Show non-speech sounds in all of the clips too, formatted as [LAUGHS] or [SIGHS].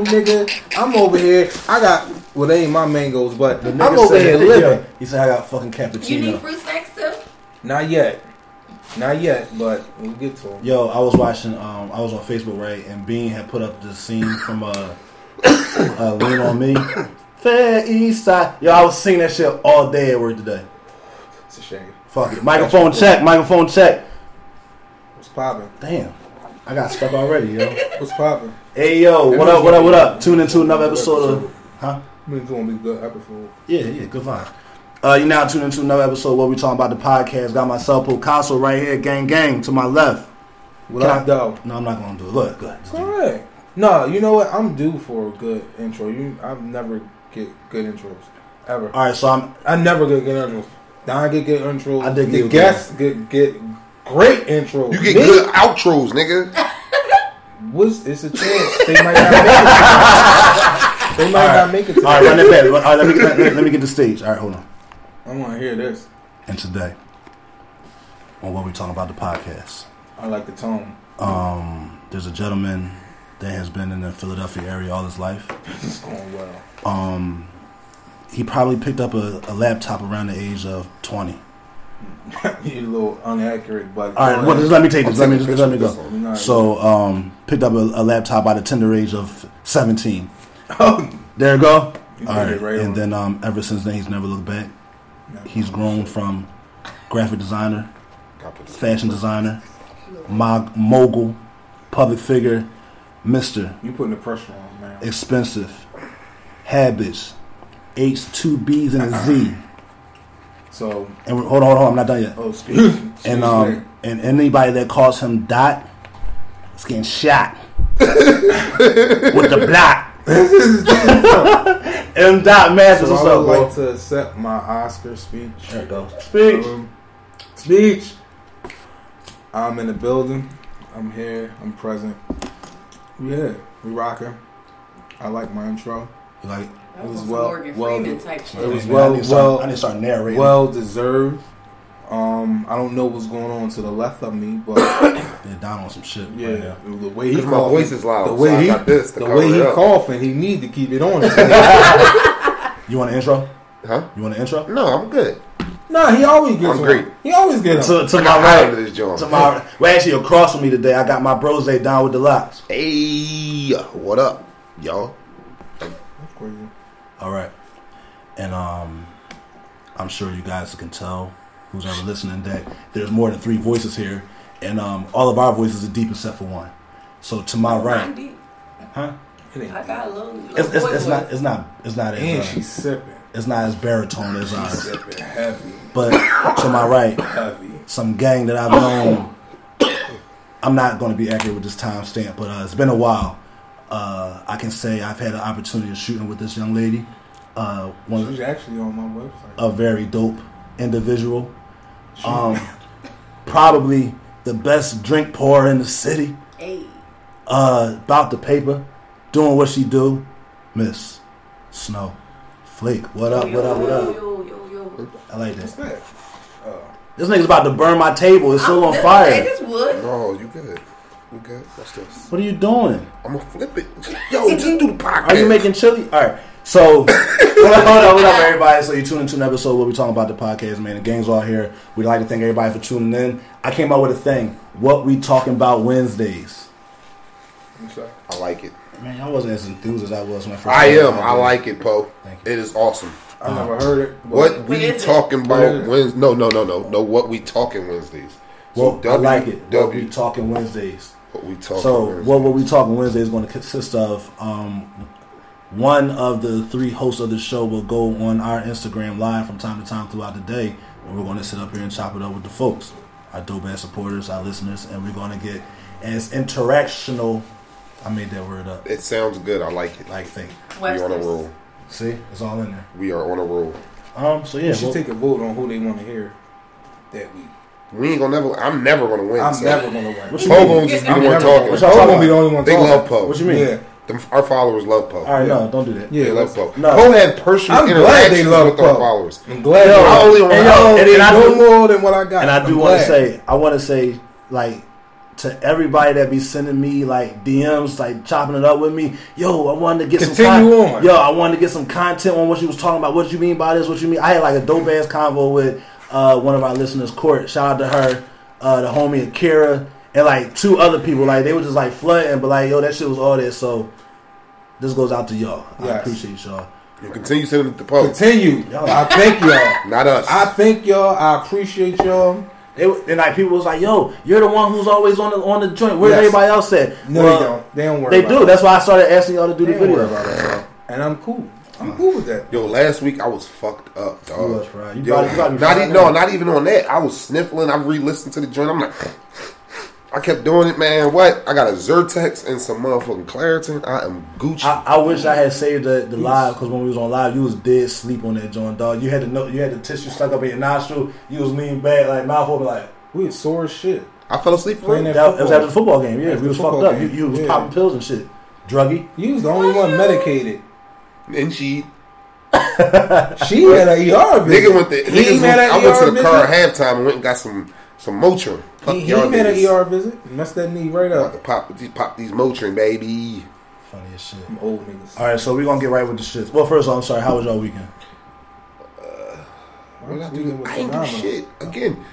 nigga. I'm over here. I got well, they ain't my mangoes, but The I'm nigga over said- here yeah. He said I got fucking cappuccino. You need fruit snacks too? Not yet, not yet, but we'll get to them. Yo, I was watching. Um, I was on Facebook right, and Bean had put up the scene from uh, [COUGHS] uh "Lean on Me." Fair East Side. Yo, I was singing that shit all day at work today. It's a shame. Fuck it. Microphone check. Microphone check. What's popping? Damn, I got stuck already, yo. What's popping? Hey, yo, what up? What up? What up? Tune into another episode of. Huh? It's gonna be a good episode. Yeah, yeah, good vibes. Uh, you now tune into another episode where we talking about the podcast. Got myself Picasso right here, gang, gang, to my left. What Can up, I- though? No, I'm not gonna do it. Look, good. It's all right. No, you know what? I'm due for a good intro. You, I've never get good intros ever. All right, so I'm. I never get good intros. Don get good intros. I did the get guests get get great intros. You get Me? good outros, nigga. What's it's a chance they might not make it. they might not make it. All right, run it back. All right, let me, let, let- let me get the stage. All right, hold on. I want to hear this. And today, on what we're talking about the podcast, I like the tone. um, there's a gentleman that has been in the Philadelphia area all his life. It's going well. Um, he probably picked up a, a laptop around the age of 20. [LAUGHS] You're a little inaccurate, but All right, well, just let me take this. Let me just let me go. So, um, picked up a, a laptop by the tender age of 17. [LAUGHS] Oh, There you go. You All did right, and on. then um, ever since then, he's never looked back. He's grown from graphic designer, fashion designer, mog- mogul, public figure, Mister you putting the pressure on, man. Expensive, Habits, H two B's and a Z. [LAUGHS] So, And we're- hold on, hold on, I'm not done yet. oh, excuse me. [CLEARS THROAT] And me. um, and anybody that calls him Dot is getting shot [LAUGHS] with the block. [LAUGHS] M. Dot Masters, So what's I up, would bro? like to accept my Oscar speech. There it goes. Speech. Um, speech. I'm in the building. I'm here. I'm present. Yeah, we rocking. I like my intro. Like, That It was was well- Morgan well- Freeman type shit. it was man, well- I need to start, well- I need to start narrating. Well deserved. Um, I don't know what's going on to the left of me, but [COUGHS] They're down on some shit. yeah, Right now. the way he Because my voice is loud, the way I he, got this to the way he up. coughing, he need to keep it on. [LAUGHS] You want an intro? Huh? You want an intro? No, I'm good. nah, he always gets I'm one. great. He always gets. To, to my got high under right. this joint. To my well, actually, across from me today, I got my bros down with the locks. Hey, what up, y'all? Crazy. All right, and um, I'm sure you guys can tell who's ever listening that there's more than three voices here, and um, all of our voices are deep except for one. So to my right, Ninety. huh? It ain't- I got a little. little It's, it's, boy it's not it's not it's not And as uh, she's sipping. it's not as baritone as ours. Sipping heavy, But to my right, heavy. some gang that I've known. I'm not going to be accurate with this time stamp, but uh, it's been a while. Uh, I can say I've had an opportunity of shooting with this young lady. Uh, one She's actually on my website. a very dope individual. Um, probably the best drink pourer in the city. Hey. Uh, about the paper, doing what she do. Miss Snow Flake. What up? What up? What up? Yo, yo, yo. I like What's that. that? Oh, This nigga's about to burn my table. It's still I'm on fire. Hey, this wood. Oh, you good? You good? What's this? What are you doing? I'm gonna flip it. Yo, just do the podcast. Are you making chili? All right. So, [COUGHS] hold on, hold on, what up, everybody? So you tune into an episode where we talking about the podcast, man. The gang's all here. We'd like to thank everybody for tuning in. I came up with a thing. What we talking about Wednesdays? I like it. Man, I wasn't as enthused as I was when I first. I started am. I like it, Poe. Thank you. It is awesome. Uh, I never heard it. but- What What we is it? talking about it? Wednesdays? No, no, no, no, no. What we talking Wednesdays? Well, I like it. What we W. talking Wednesdays. What we talking? So, Wednesdays. what what we talking Wednesday is going to consist of. Um, one of the three hosts of the show will go on our Instagram live from time to time throughout the day, and we're going to sit up here and chop it up with the folks, our dope ass supporters, our listeners, and we're going to get as interactional. I made that word up. It sounds good. I like it. Like thing. We on a roll. See, it's all in there. We are on a roll. Um. So yeah, You should well, take a vote on who they want to hear that week. We ain't gonna never. I'm never gonna win. I'm so. never gonna win. What you Poe gonna just be the I'm one talking. What Poe y'all gonna be the only one They talking. love Poe. what you mean? Yeah, Them, our followers love Poe. All right, no, don't do that. yeah. They love. Poe. No. Poe had personal I'm glad they love with our followers. I'm glad. Yo, I only and want- yo, I and don't I do- more than what I got. And I do want to say, I want to say, like, to everybody that be sending me like DMs, like chopping it up with me. Yo, I wanted to get some. Continue con- on. Yo, I wanted to get some content on what you was talking about. What you mean by this? What you mean? I had like a dope ass convo with uh, one of our listeners, Court. Shout out to her, uh, the homie Akira, and like two other people. Like they were just like flooding, but like yo, that shit was all there. So this goes out to y'all. I appreciate y'all. You continue sending it to post, Continue. Y'all- I thank y'all. [LAUGHS] not us. I thank y'all. I appreciate y'all. They, were- and like people was like, "Yo, you're the one who's always on the on the joint. Where Yes. everybody else at?" No, Well, they don't. They don't worry. They about do. That. That's why I started asking y'all to do They the don't worry video. about that. And I'm cool. I'm cool with that. Yo, last week I was fucked up, You dog. was right. You Yo, probably, you probably not even, now. no, not even on that. I was sniffling. I re-listened to the joint. I'm like, I kept doing it, man. What? I got a Zyrtex and some motherfucking Claritin. I am Gucci. I, I wish I had saved the, the live because when we was on live, you was dead sleep on that joint, dog. You had the no, you had the tissue stuck up in your nostril. You was leaning back, like mouth open, like We was sore as shit. I fell asleep Playing that- that, it was after the football game. Yeah, After we was fucked football up. You, game, you was yeah. popping pills and shit, druggy. You was the only one medicated. And she, [LAUGHS] She had an ER visit. nigga went to, He niggas had went, an I went ER to the car at halftime and went and got some some Motrin. Fuck He, he had an. ER visit. Messed that knee right I'm up. to pop, these pop these Motrin, baby. Funny as shit. Them old niggas. All right, so we gonna get right with the shit. Well, first of all, I'm sorry. How was y'all weekend? What did I do? I ain't do shit again.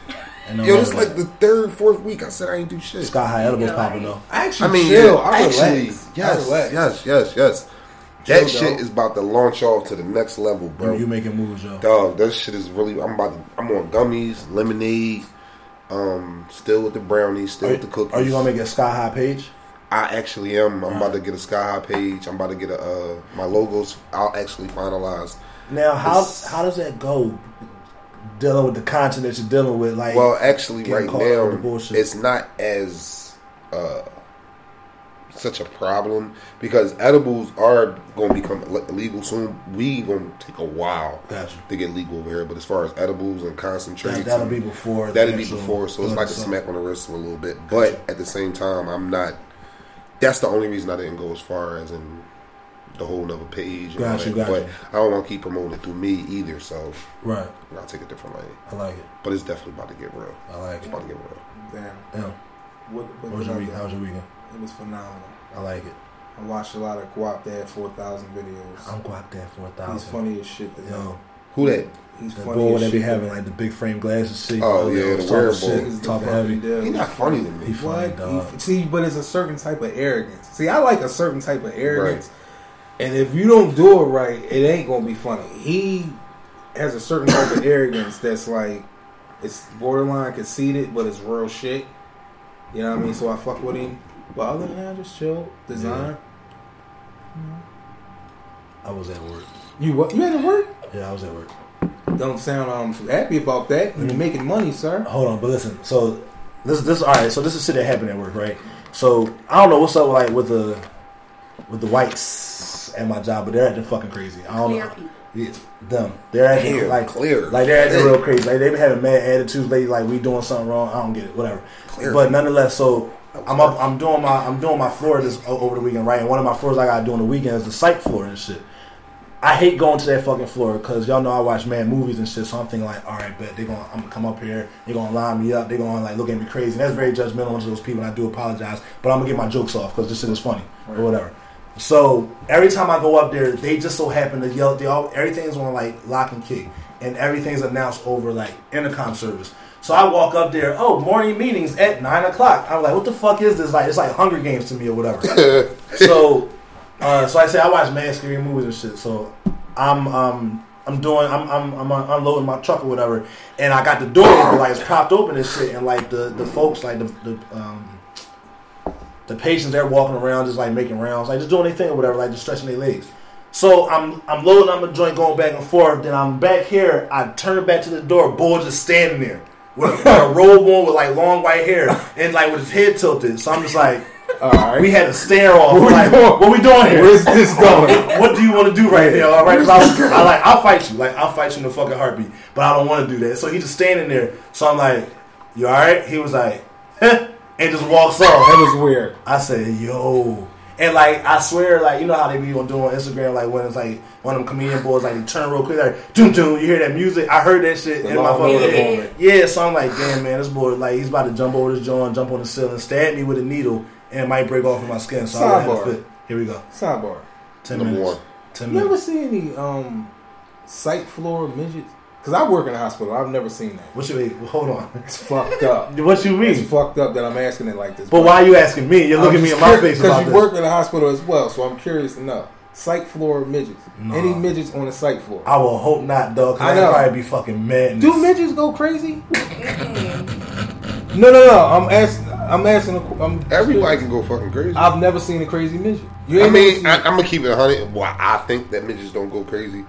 No Yo, matter this like the third, fourth week. I said I ain't do shit. Sky High edibles Yeah. popping though. I actually I mean, chill. yeah, I actually, relax. I yes, relax. yes, yes, yes. That shit dog. is about to launch off to the next level, bro. You, you making moves, yo. Dog, that shit is really. I'm about to. I'm on gummies, lemonade. Um, still with the brownies, still Are, with the cookies. are you gonna make a Sky High page? I actually am. I'm about to get a sky high page. I'm about to get a uh, my logos. I'll actually finalize. Now, how It's- how does that go? Dealing with the content that you're dealing with, like Well, actually, right now, it's not as uh, such a problem because edibles are going to become legal soon. We going to take a while Gotcha. to get legal over here. But as far as edibles and concentrates, That, that'll and- be before. That'll be before, so it's like a smack on the wrist a little bit. But at the same time, I'm not. That's the only reason I didn't go as far as in the whole nother page. and all Got you, but. I don't want to keep promoting it through me either, so Right. I'll take a different lane. I like it. But it's definitely about to get real. I like It's it. about to get real. Damn. Yeah. What, what How was did your I week? How was your weekend? It was phenomenal. I like it. I watched a lot of Guapdad 4000 videos. I'm guap there for a He's funny as shit. To Yo, Who that? He's the funny boy as that be having like the big frame glasses, shit. Oh, yeah, the wearable. shit, the talking fucking heavy. devil. He's not funny to He me. funny, What? dog. He- see, but it's a certain type of arrogance. See, I like a certain type of arrogance, and if you don't do it right, it ain't gonna be funny. He has a certain type of [COUGHS] arrogance that's like it's borderline conceited, but it's real shit. You know what I mean? So I fuck with him. But other than that, just chill, design. I was at work. You what? You had to work? Yeah, I was at work. Don't sound um happy about that. You're making money, sir. Hold on, but listen. So this this all right. So this is shit that happened at work, right? So I don't know what's up like with the with the whites at my job, but they're acting fucking crazy. I don't know. Yeah, them. They're acting Clear, like clear. like they're acting real crazy. Like they've been having mad attitudes lately. Like we doing something wrong. I don't get it. Whatever. Clear. But nonetheless, so I'm up, I'm doing my I'm doing my floor this over the weekend, right? And one of my floors I got to do on the weekend is the psych floor and shit. I hate going to that fucking floor because y'all know I watch mad movies and shit. So I'm thinking like, all right, bet they're gonna I'm gonna come up here, they're gonna line me up, they're gonna like look at me crazy. And that's very judgmental to those people. And I do apologize, but I'm gonna get my jokes off because this shit is funny or whatever. So every time I go up there, they just so happen to yell. They all everything's on like lock and kick, and everything's announced over like intercom service. So I walk up there. Oh, morning meetings at nine o'clock. I'm like, what the fuck is this? Like, it's like Hunger Games to me or whatever. [LAUGHS] so, uh, so I say I watch mad scary movies and shit. So I'm um I'm doing I'm I'm I'm unloading my truck or whatever, and I got the door like it's propped open and shit, and like the the folks like the the um the patients they're walking around just like making rounds, like just doing anything or whatever, like just stretching their legs. So I'm I'm loading up a joint, going back and forth. Then I'm back here. I turn back to the door. Bull just standing there with a, with a robe on with like long white hair and like with his head tilted. So I'm just like, All right. we had a stare off. What we like, what we doing here? Where's this going? [LAUGHS] what do you want to do right now? All right, I, was, I like I'll fight you. Like I'll fight you in the fucking heartbeat. But I don't want to do that. So he just standing there. So I'm like, you all right? He was like, Heh, [LAUGHS] and just walks off. That was weird. I said, yo. And like I swear, like you know how they be on doing on Instagram, like when it's like one of them comedian boys, like they turn real quick, like doom doom. You hear that music? I heard that shit The in my long fucking head. Yeah, so I'm like, damn man, this boy like he's about to jump over this joint, jump on the ceiling, stab me with a needle, and it might break off in my skin. So I had to fit. Here we go. Sidebar. Ten Number minutes. one. Ten You ever see any um psych floor midgets? Because I work in a hospital. I've never seen that. What you mean? Hold on. It's fucked up. [LAUGHS] What you mean? It's fucked up that I'm asking it like this. But why are you asking me? You're looking me in my face about because you this. work in a hospital as well. So I'm curious to know psych floor midgets. No. Any midgets on the psych floor? I will hope not, dog. Cause I I know. would probably be fucking mad. Do midgets go crazy? Mm-hmm. no, no, no. I'm asking. I'm asking. A, I'm Everybody can go fucking crazy. I, I've never seen a crazy midget. You ain't mean, I, I'm gonna keep it a hundred. Why I think that midgets don't go crazy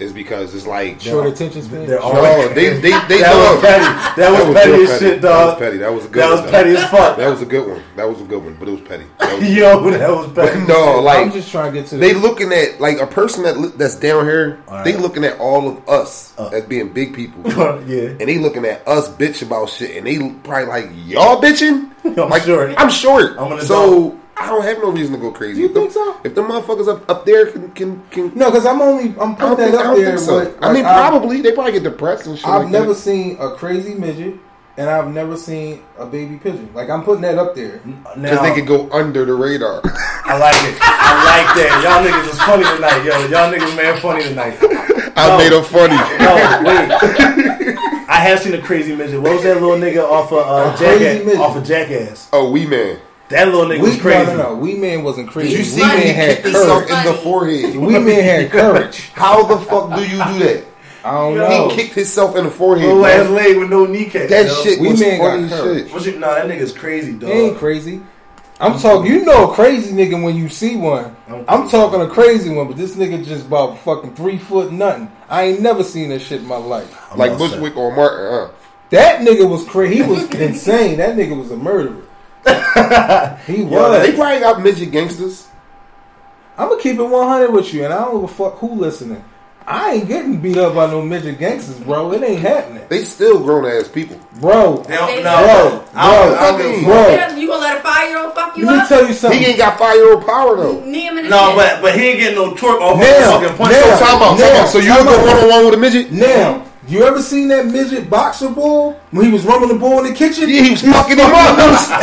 is because it's like seen short attention span. They're all- no, they they they [LAUGHS] that was petty. That was, was petty real as petty. shit, That was petty. That was a good That one, was though. petty as fuck. That was a good one. That was a good one, but it was petty. That was, [LAUGHS] Yo, that was but petty. no, like I'm just trying to get to they the, looking at like a person that that's down here. All They looking at all of us Uh. as being big people. [LAUGHS] yeah. and they looking at us bitch about shit, and they probably like y'all bitching. I'm like, short. I'm short, I'm an so I don't have no reason to go crazy. You if them, think so? If the motherfuckers up, up there can can, can no, because I'm only I'm I don't putting that I up don't there. think so. with, I mean, like, I've- probably they probably get depressed and shit. I've like never that. seen a crazy midget, and I've never seen a baby pigeon. Like I'm putting that up there. because they could go under the radar. [LAUGHS] I like it. I like that. Y'all niggas is funny tonight, yo. Y'all niggas man funny tonight. I No. made them funny. No, wait. I have seen a crazy midget. What was that little nigga off of uh, A Jackass? midget. Off of Jackass. Oh, wee man. That little nigga We, was crazy. No, no, no. Wee Man wasn't crazy. Did you see Wee he Man had kicked himself courage. in the forehead? Wee Man had [LAUGHS] courage. How the fuck do you do that? I don't Yo. know. He kicked himself in the forehead. Little ass leg with no kneecap. That yo. shit Wee was Man got funny as courage. shit. What you, no, that nigga's crazy, dog. He ain't crazy. I'm talking. You know, a crazy nigga when you see one. I'm I'm talking a crazy one, but this nigga just about fucking three foot nothing. I ain't never seen that shit in my life. I'm Like all. Bushwick or Martin, huh? That nigga was crazy. He was [LAUGHS] insane. That nigga was a murderer. [LAUGHS] he Yo, was. They probably got midget gangsters. I'm gonna keep it 100 with you, and I don't give a fuck who listening. I ain't getting beat up by no midget gangsters, bro. It ain't happening, They still grown ass people. bro. They don't, no, Bro, I don't, I don't bro, give a bro. You gonna let a five year old fuck you Let me up? tell you something. He ain't got five year old power though. Knee him in the No, but but he ain't getting no torque off Now, of fucking punch. now. So Time out, time Now, out. So you time go out. one on one with a midget? Now, you ever seen that midget boxer bull when he was rumbling the bull in the kitchen? Yeah, he was fucking him up. [LAUGHS]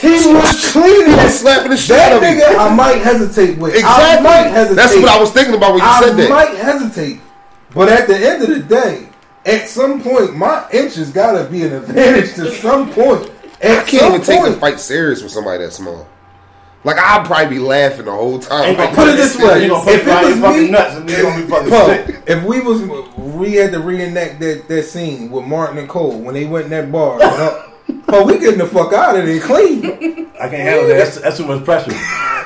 he was cleaning it. slapping the shit That out of him. nigga, I might hesitate with. I Exactly. might hesitate. That's what I was thinking about when you I said that. I might hesitate, but at the end of the day, at some point, my inches gotta be an advantage to some point. At I can't even take the point, fight serious with somebody that small. Like I'd probably be laughing the whole time. Ain't gonna Like, put it this way. You gonna put If it it was me- nuts and gonna be fucking Bro, sick. if we was we had to reenact that, that scene with Martin and Cole when they went in that bar, you know, [LAUGHS] oh, we getting the fuck out of there clean. I can't handle that. That's, that's too much pressure.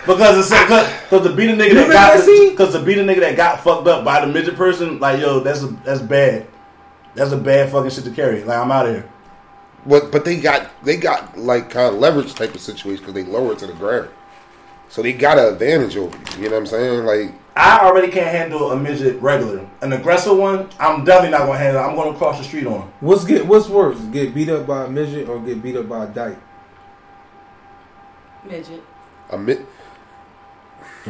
Because it's because cause the beat a nigga that got because the beat a nigga that got fucked up by the midget person, like yo, that's a, that's bad. That's a bad fucking shit to carry. Like I'm out of here. But but they got they got like kind of leverage type of situation because they lower it to the ground, so they got an advantage over you. You know what I'm saying? Like I already can't handle a midget regular. An aggressive one, I'm definitely not gonna handle. I'm gonna cross the street on him. What's get what's worse, get beat up by a midget or get beat up by a dyke? Midget. a mid,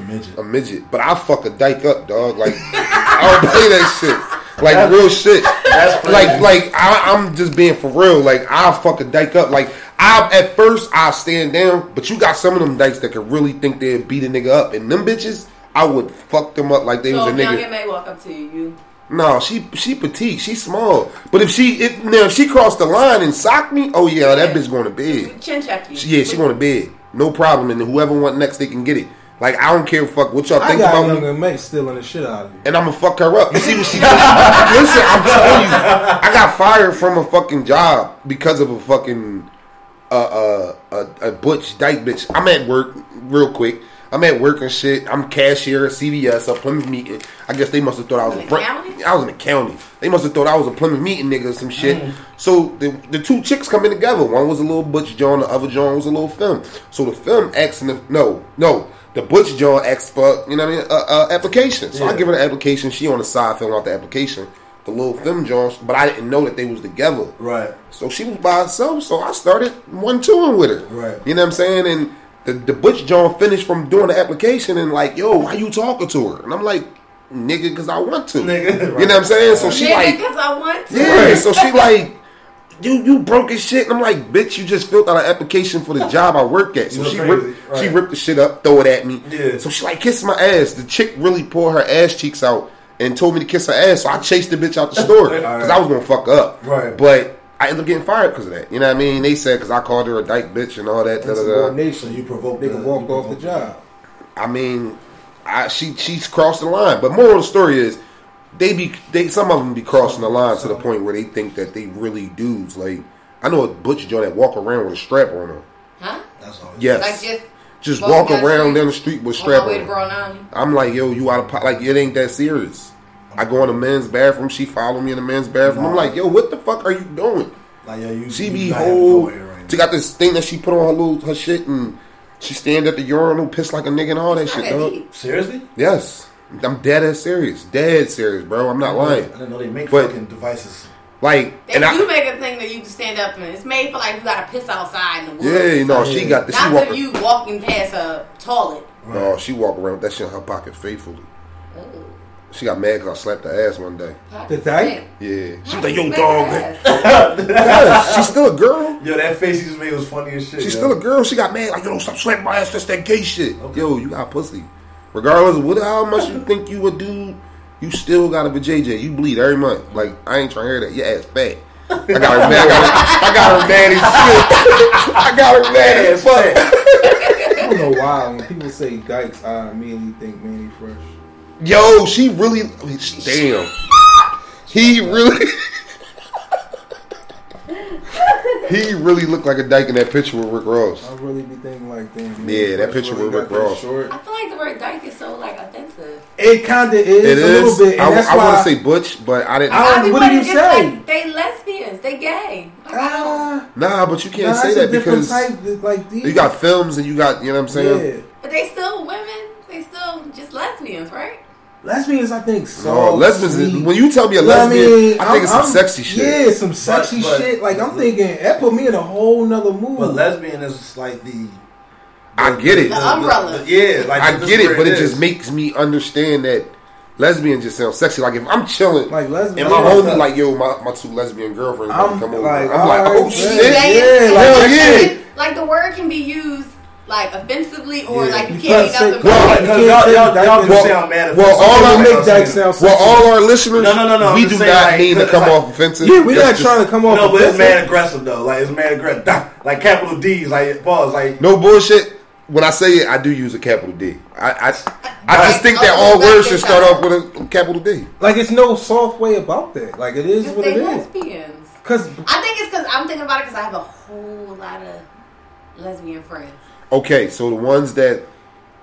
The midget. a midget, but I fuck a dyke up, dog. Like I don't play that shit. Like That's- real shit. that's like like I, I'm just being for real. Like I'll fuck a dyke up. Like I at first I stand down, but you got some of them dykes that can really think they'll beat a nigga up, and them bitches. I would fuck them up like they So was a if Young nigga. and May walk up to you, you No, she she petite, she small. But if she if now if she crossed the line and socked me, oh yeah, that bitch going to bed. chin check you. She- Yeah, she going to bed. No problem. And whoever want next, they can get it. Like I don't care fuck what y'all I think got about Young me. and May stealing the shit out of you. And I'm gonna fuck her up. You see what she did? [LAUGHS] Listen, I'm telling you, I got fired from a fucking job because of a fucking uh, uh, a, a butch dyke bitch. I'm at work real quick. I'm at work and shit. I'm cashier at CVS, a Plymouth meeting. I guess they must have thought I was In a the county? I was in the county. They must have thought I was a Plymouth meeting nigga or some shit. So the the two chicks coming together. One was a little butch John, the other John was a little film. So the film asking if no, no. The butch John asked for you know what I mean uh, uh, application. So I give her the application. She on the side filling out the application. The little film John, but I didn't know that they was together. Right. So she was by herself. So I started one twoing with her. Right. You know what I'm saying? And the, the Butch John finished from doing the application and like, yo, why you talking to her? And I'm like, nigga, because I want to. Nigga, [LAUGHS] You know what I'm saying? So she Nigga, like, because I want to. yeah. So she [LAUGHS] like, you you broke as shit. And I'm like, bitch, you just filled out an application for the job I work at. So she ripped, crazy, she ripped the shit up, throw it at me. Yeah. So she like kissed my ass. The chick really pulled her ass cheeks out and told me to kiss her ass. So I chased the bitch out the store [LAUGHS] because Alright. I was gonna fuck up. Right. But I ended up getting fired because of that. You know what I mean? They said because I called her a dyke bitch and all that. Da, da, da. Insubordination. You provoked Nigga the- walked you off the job. I mean, I, she she's crossed the line. But moral of the story is, they be they some of them be crossing the line to the point where they think that they really dudes. Like I know a butcher joint that walk around with a strap on her. Huh? That's all. Yes, Like just just walking walk down around street? down the street with a on strap my way to on. I'm like, yo, you out of pot? Like it ain't that serious. I go in the men's bathroom. She follow me in the men's bathroom. I'm like, yo, what the fuck are you doing? Like yo, you. She you be whole. right She got this thing that she put on her little her shit and she stand at the urinal, piss like a nigga and all that It's shit, dog. Seriously? Yes, I'm dead ass serious, dead serious, bro. I'm not lying. I lying. didn't know they make But- fucking devices. Like, They and do I, make a thing that you can stand up in. It's made for like you gotta piss outside in the woods. yeah, you know, she got the, she Not walk. that you walking past a toilet. No, she walk around with that shit in her pocket faithfully. Oh. She got mad because I slapped her ass one day. The dyke? Yeah, she was How like, "Yo, dog, man." [LAUGHS] she's still a girl. Yo, that face you just made was funny as shit. She's yo. still a girl. She got mad like, "Yo, don't stop slapping my ass. That's that gay shit." Yo, you got pussy. Regardless of what, how much you think you would do, you still got a vajayjay. You bleed every month. Like I ain't trying to hear that. Your ass fat. I got her mad. I got her, I got her mad as shit. I got her mad as fuck. I don't know why when people say dykes, I immediately think Mannie Fresh. Yo, she really. Damn. He really. [LAUGHS] he really looked like a dyke in that picture with Rick Ross. I really be thinking like, damn. Yeah, that picture really with Rick Ross. Short. I feel like the word dyke is so like offensive. It kind of is It a is. little bit, and I, that's I want to say butch, but I didn't. I don't- Everybody what do you just say? Like, they lesbians. They gay. Like, I. Ah, nah, but you can't nah, say that because type, like these. you got films and you got, you know what I'm saying? yeah. But they still women. They still just lesbians, right? Lesbians, I think. No, Soft, lesbians. sweet. When you tell me a You know what lesbian, I, mean? think it's some I'm- sexy shit. Yeah, some sexy but- shit. Like I'm thinking, that put me in a whole nother mood. But lesbian is like the. I get it. The umbrella. yeah, like I get it, where but it just makes me understand that lesbian just sounds sexy. Like if I'm chilling like lesbians, and my homie like, yo, my, my two lesbian girlfriends I'm come over, like, I'm like, alright, oh yeah. shit, Saying- like, hell yeah. Like the word can be used like offensively or Yeah, like you you can't can't say- nothing. Well, Well, You because can't y'all, say y'all, y'all is- just sound mad. Well, offensive. all our make dyke I'm sound Well, all our listeners, No, no, no, no, we do not like, mean to come like- off offensive. Yeah, we're That's not just- trying to come off. No, but it's offensive. man aggressive though. Like it's man aggressive. Like capital D's. Like pause. Like No bullshit. When I say it, I do use a capital D. I I, I just think that Oh, all words should start off with a capital D. Like it's no soft way about that. Like it is what they it is. lesbians. Cause I think it's because I'm thinking about it because I have a whole lot of lesbian friends. Okay, so the ones that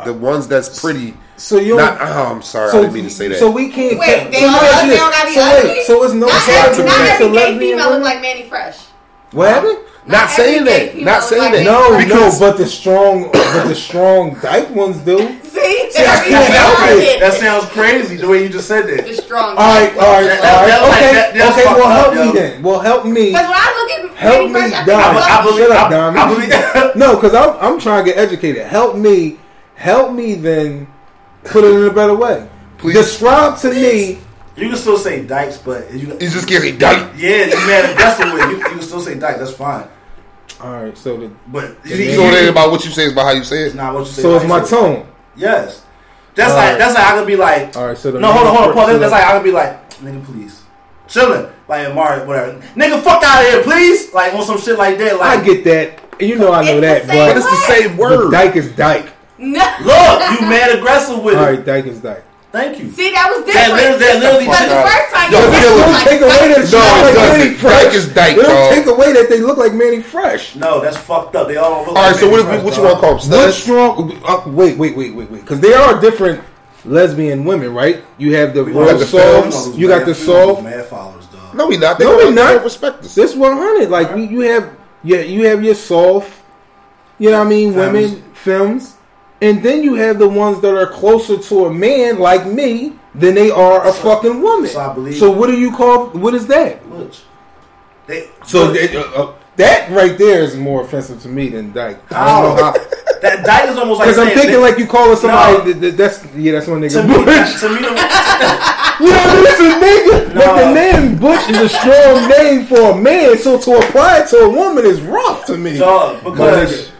the ones that's pretty. so you Not. Oh, I'm sorry. so I didn't mean to say that. So we can't. Wait, they so all let me ask you they don't gotta be so ugly. wait, so it's no not soft every, not me to every gay female women? look like Mannie Fresh. What happened? Not not saying that. Not saying that. No, because no, but the strong, but the strong dyke ones do. [LAUGHS] See, See, I can't help it. that sounds crazy. The way you just said that. the strong. All right, all right, That- all that- right. that- like, Okay, that- okay. Well, help up, me yo. then. Well, help me. Because when I look at Help me, Fresh, I Dom. I I, believe. Shut up, I, Dom. I believe. [LAUGHS] No, because I'm I'm trying to get educated. Help me, help me. Then put it in a better way. Please. Describe to me. You can still say dykes, but you, he's just getting dyke. yeah, you mad aggressive with it. You, you can still say dyke. That's fine. All right, so the But So you, So it ain't about what you say; it's about how you say it's it. not what you say. so it's dyke, my tone. Yes. That's All like right. that's like I could be like. All right, so the No, hold on, hold on, pause. so That's like I could be like, nigga, please, chilling, like Mario, whatever. Nigga, fuck out of here, please. Like on some shit like that. Like, I get that. You know I know that, but But it's the same but word. dyke is dyke. [LAUGHS] No. look, you mad aggressive with All it. right, dyke is dyke. Thank you. See, that was That different. literally, that literally Because the Fuck first time Yo, you Yo, said It it was don't like, take away that No, she look like. Mannie Fresh. Dyke is dyke, It don't take away that they look like Mannie Fresh. No, that's fucked up. They all look All right, like so what, Mannie Fresh, what you want to call them? What Studs? strong? Uh, wait, wait, wait, wait, wait. Because there are different lesbian women, right? You have the We real got the soft. You got the soft. Mad followers, dog. No, we not. They No, we not. don't respect us. This one hundred. Like we, you have, yeah, you have your soft. You know what I mean? Femmes. Women films, and then you have the ones that are closer to a man like me than they are a So- fucking woman. so I believe- So what do you call? What is that? Butch. They, So that, uh, uh, that right there is more offensive to me than dyke. I don't know how. That's [LAUGHS] that dyke is almost like Because I'm thinking that- like you calling somebody. No. that- that- that's yeah, that's to nigga. me, Butch. to me, the, [LAUGHS] Yo, this is nigga. But the name Butch is a strong name for a man, so to apply it to a woman is rough to me. dog because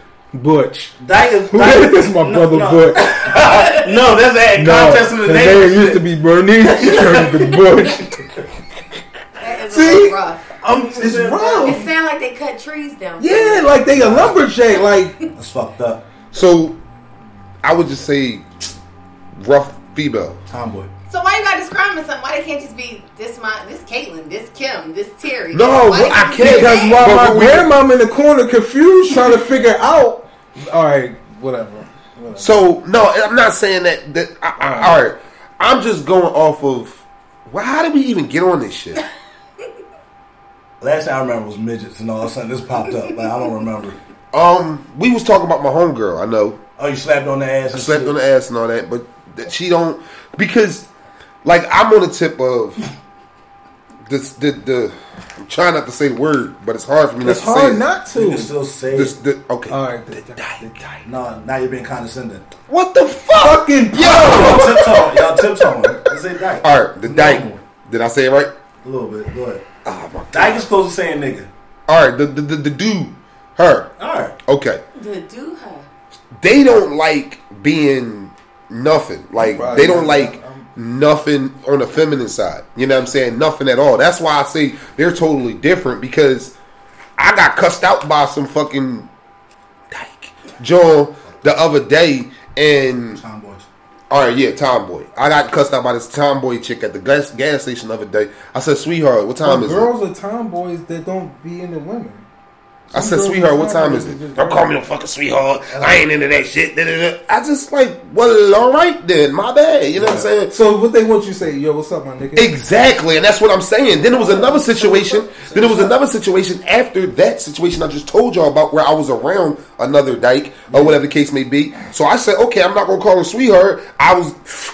Butch. dyke is Who dyke, is my no, brother no, Butch? [LAUGHS] No, that's that No, contest in the his name. name and used to be Bernice. [LAUGHS] She turned to Butch. That is See? a little rough. I'm It's It sounds like they cut trees down. Yeah, like they a lumberjack. Like [LAUGHS] That's fucked up. So, I would just say rough female. Tomboy. So why you gotta describe me something? Why they can't just be this my this Caitlyn, this Kim, this Terry? No, Why well, I can't, because that? while my what grandmom in the corner confused trying to figure out. All right, whatever. whatever. So no, I'm not saying that. That I, I, all right, I'm just going off of. Well, how did we even get on this shit? [LAUGHS] Last thing I remember was midgets, and all of a sudden this popped up. Like I don't remember. Um, we was talking about my homegirl. I know Oh, you slapped on the ass. I And slept shit. on the ass and all that, but that she don't because, like, I'm on the tip of this. The, the I'm trying not to say the word, but it's hard for me It's not to say hard it. not You to. can still say This, the, okay. All right, the, the, the, No, now you're being condescending. what the fuck? fucking Y'all tiptoeing. Y'all tiptoeing. Let's say dyke. All right, the dyke. Did I say it right? A little bit. Go ahead. Oh my Dyke is close to saying nigga. All right, the the, the, the dude, her. All right. Okay. The do her. they don't like being nothing. Like Right. they don't like nothing on the feminine side. You know what I'm saying? Nothing at all. That's why I say they're totally different because I got cussed out by some fucking dyke John the other day and Tomboys. all right, yeah, tomboy. I got cussed out by this tomboy chick at the gas, gas station the other day. I said, "Sweetheart, what time But is it?" girls are tomboys that don't be into women. I said, sweetheart, what time is it? Don't call me no fucking sweetheart. I ain't into that shit. Da, da, da. I just like, well, all right then, my bad. You know what I'm saying? So what they want you to say, yo, what's up, my nigga? Exactly, and that's what I'm saying. Then it was another situation. Then it was another situation after that situation I just told y'all about where I was around another dyke or whatever the case may be. So I said, okay, I'm not gonna call her sweetheart. I was,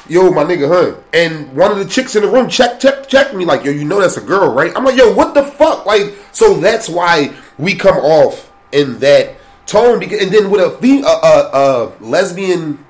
yo, my nigga, huh? And one of the chicks in the room checked, checked, checked me like, yo, you know that's a girl, right? I'm like, yo, what the fuck? Like, so that's why we come off in that tone. Because, and then with a, a, a, a lesbian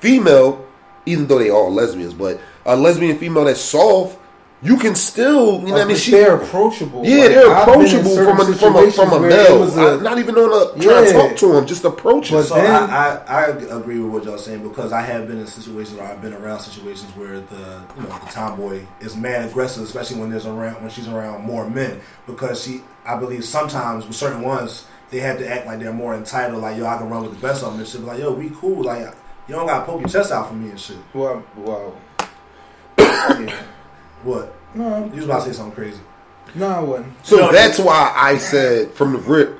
female, even though they are lesbians, but a lesbian female that's soft, you can still, you know what I mean? She, they're approachable. yeah, Like, they're I've been in approachable from a, from a, from a situations where it male. a- I'm not even on a trying to talk to him, just approach him. But So then- I, I, I agree with what y'all saying because I have been in situations or I've been around situations where the you know the tomboy is man aggressive, especially when there's around when she's around more men because she I believe sometimes with certain ones they have to act like they're more entitled, like yo I can run with the best of them and shit. But like yo we cool, like you don't gotta poke your chest out for me and shit. Well, well, [COUGHS] yeah. What? No, You was about to say something crazy. no, I wasn't. So No, that's why I said from the rip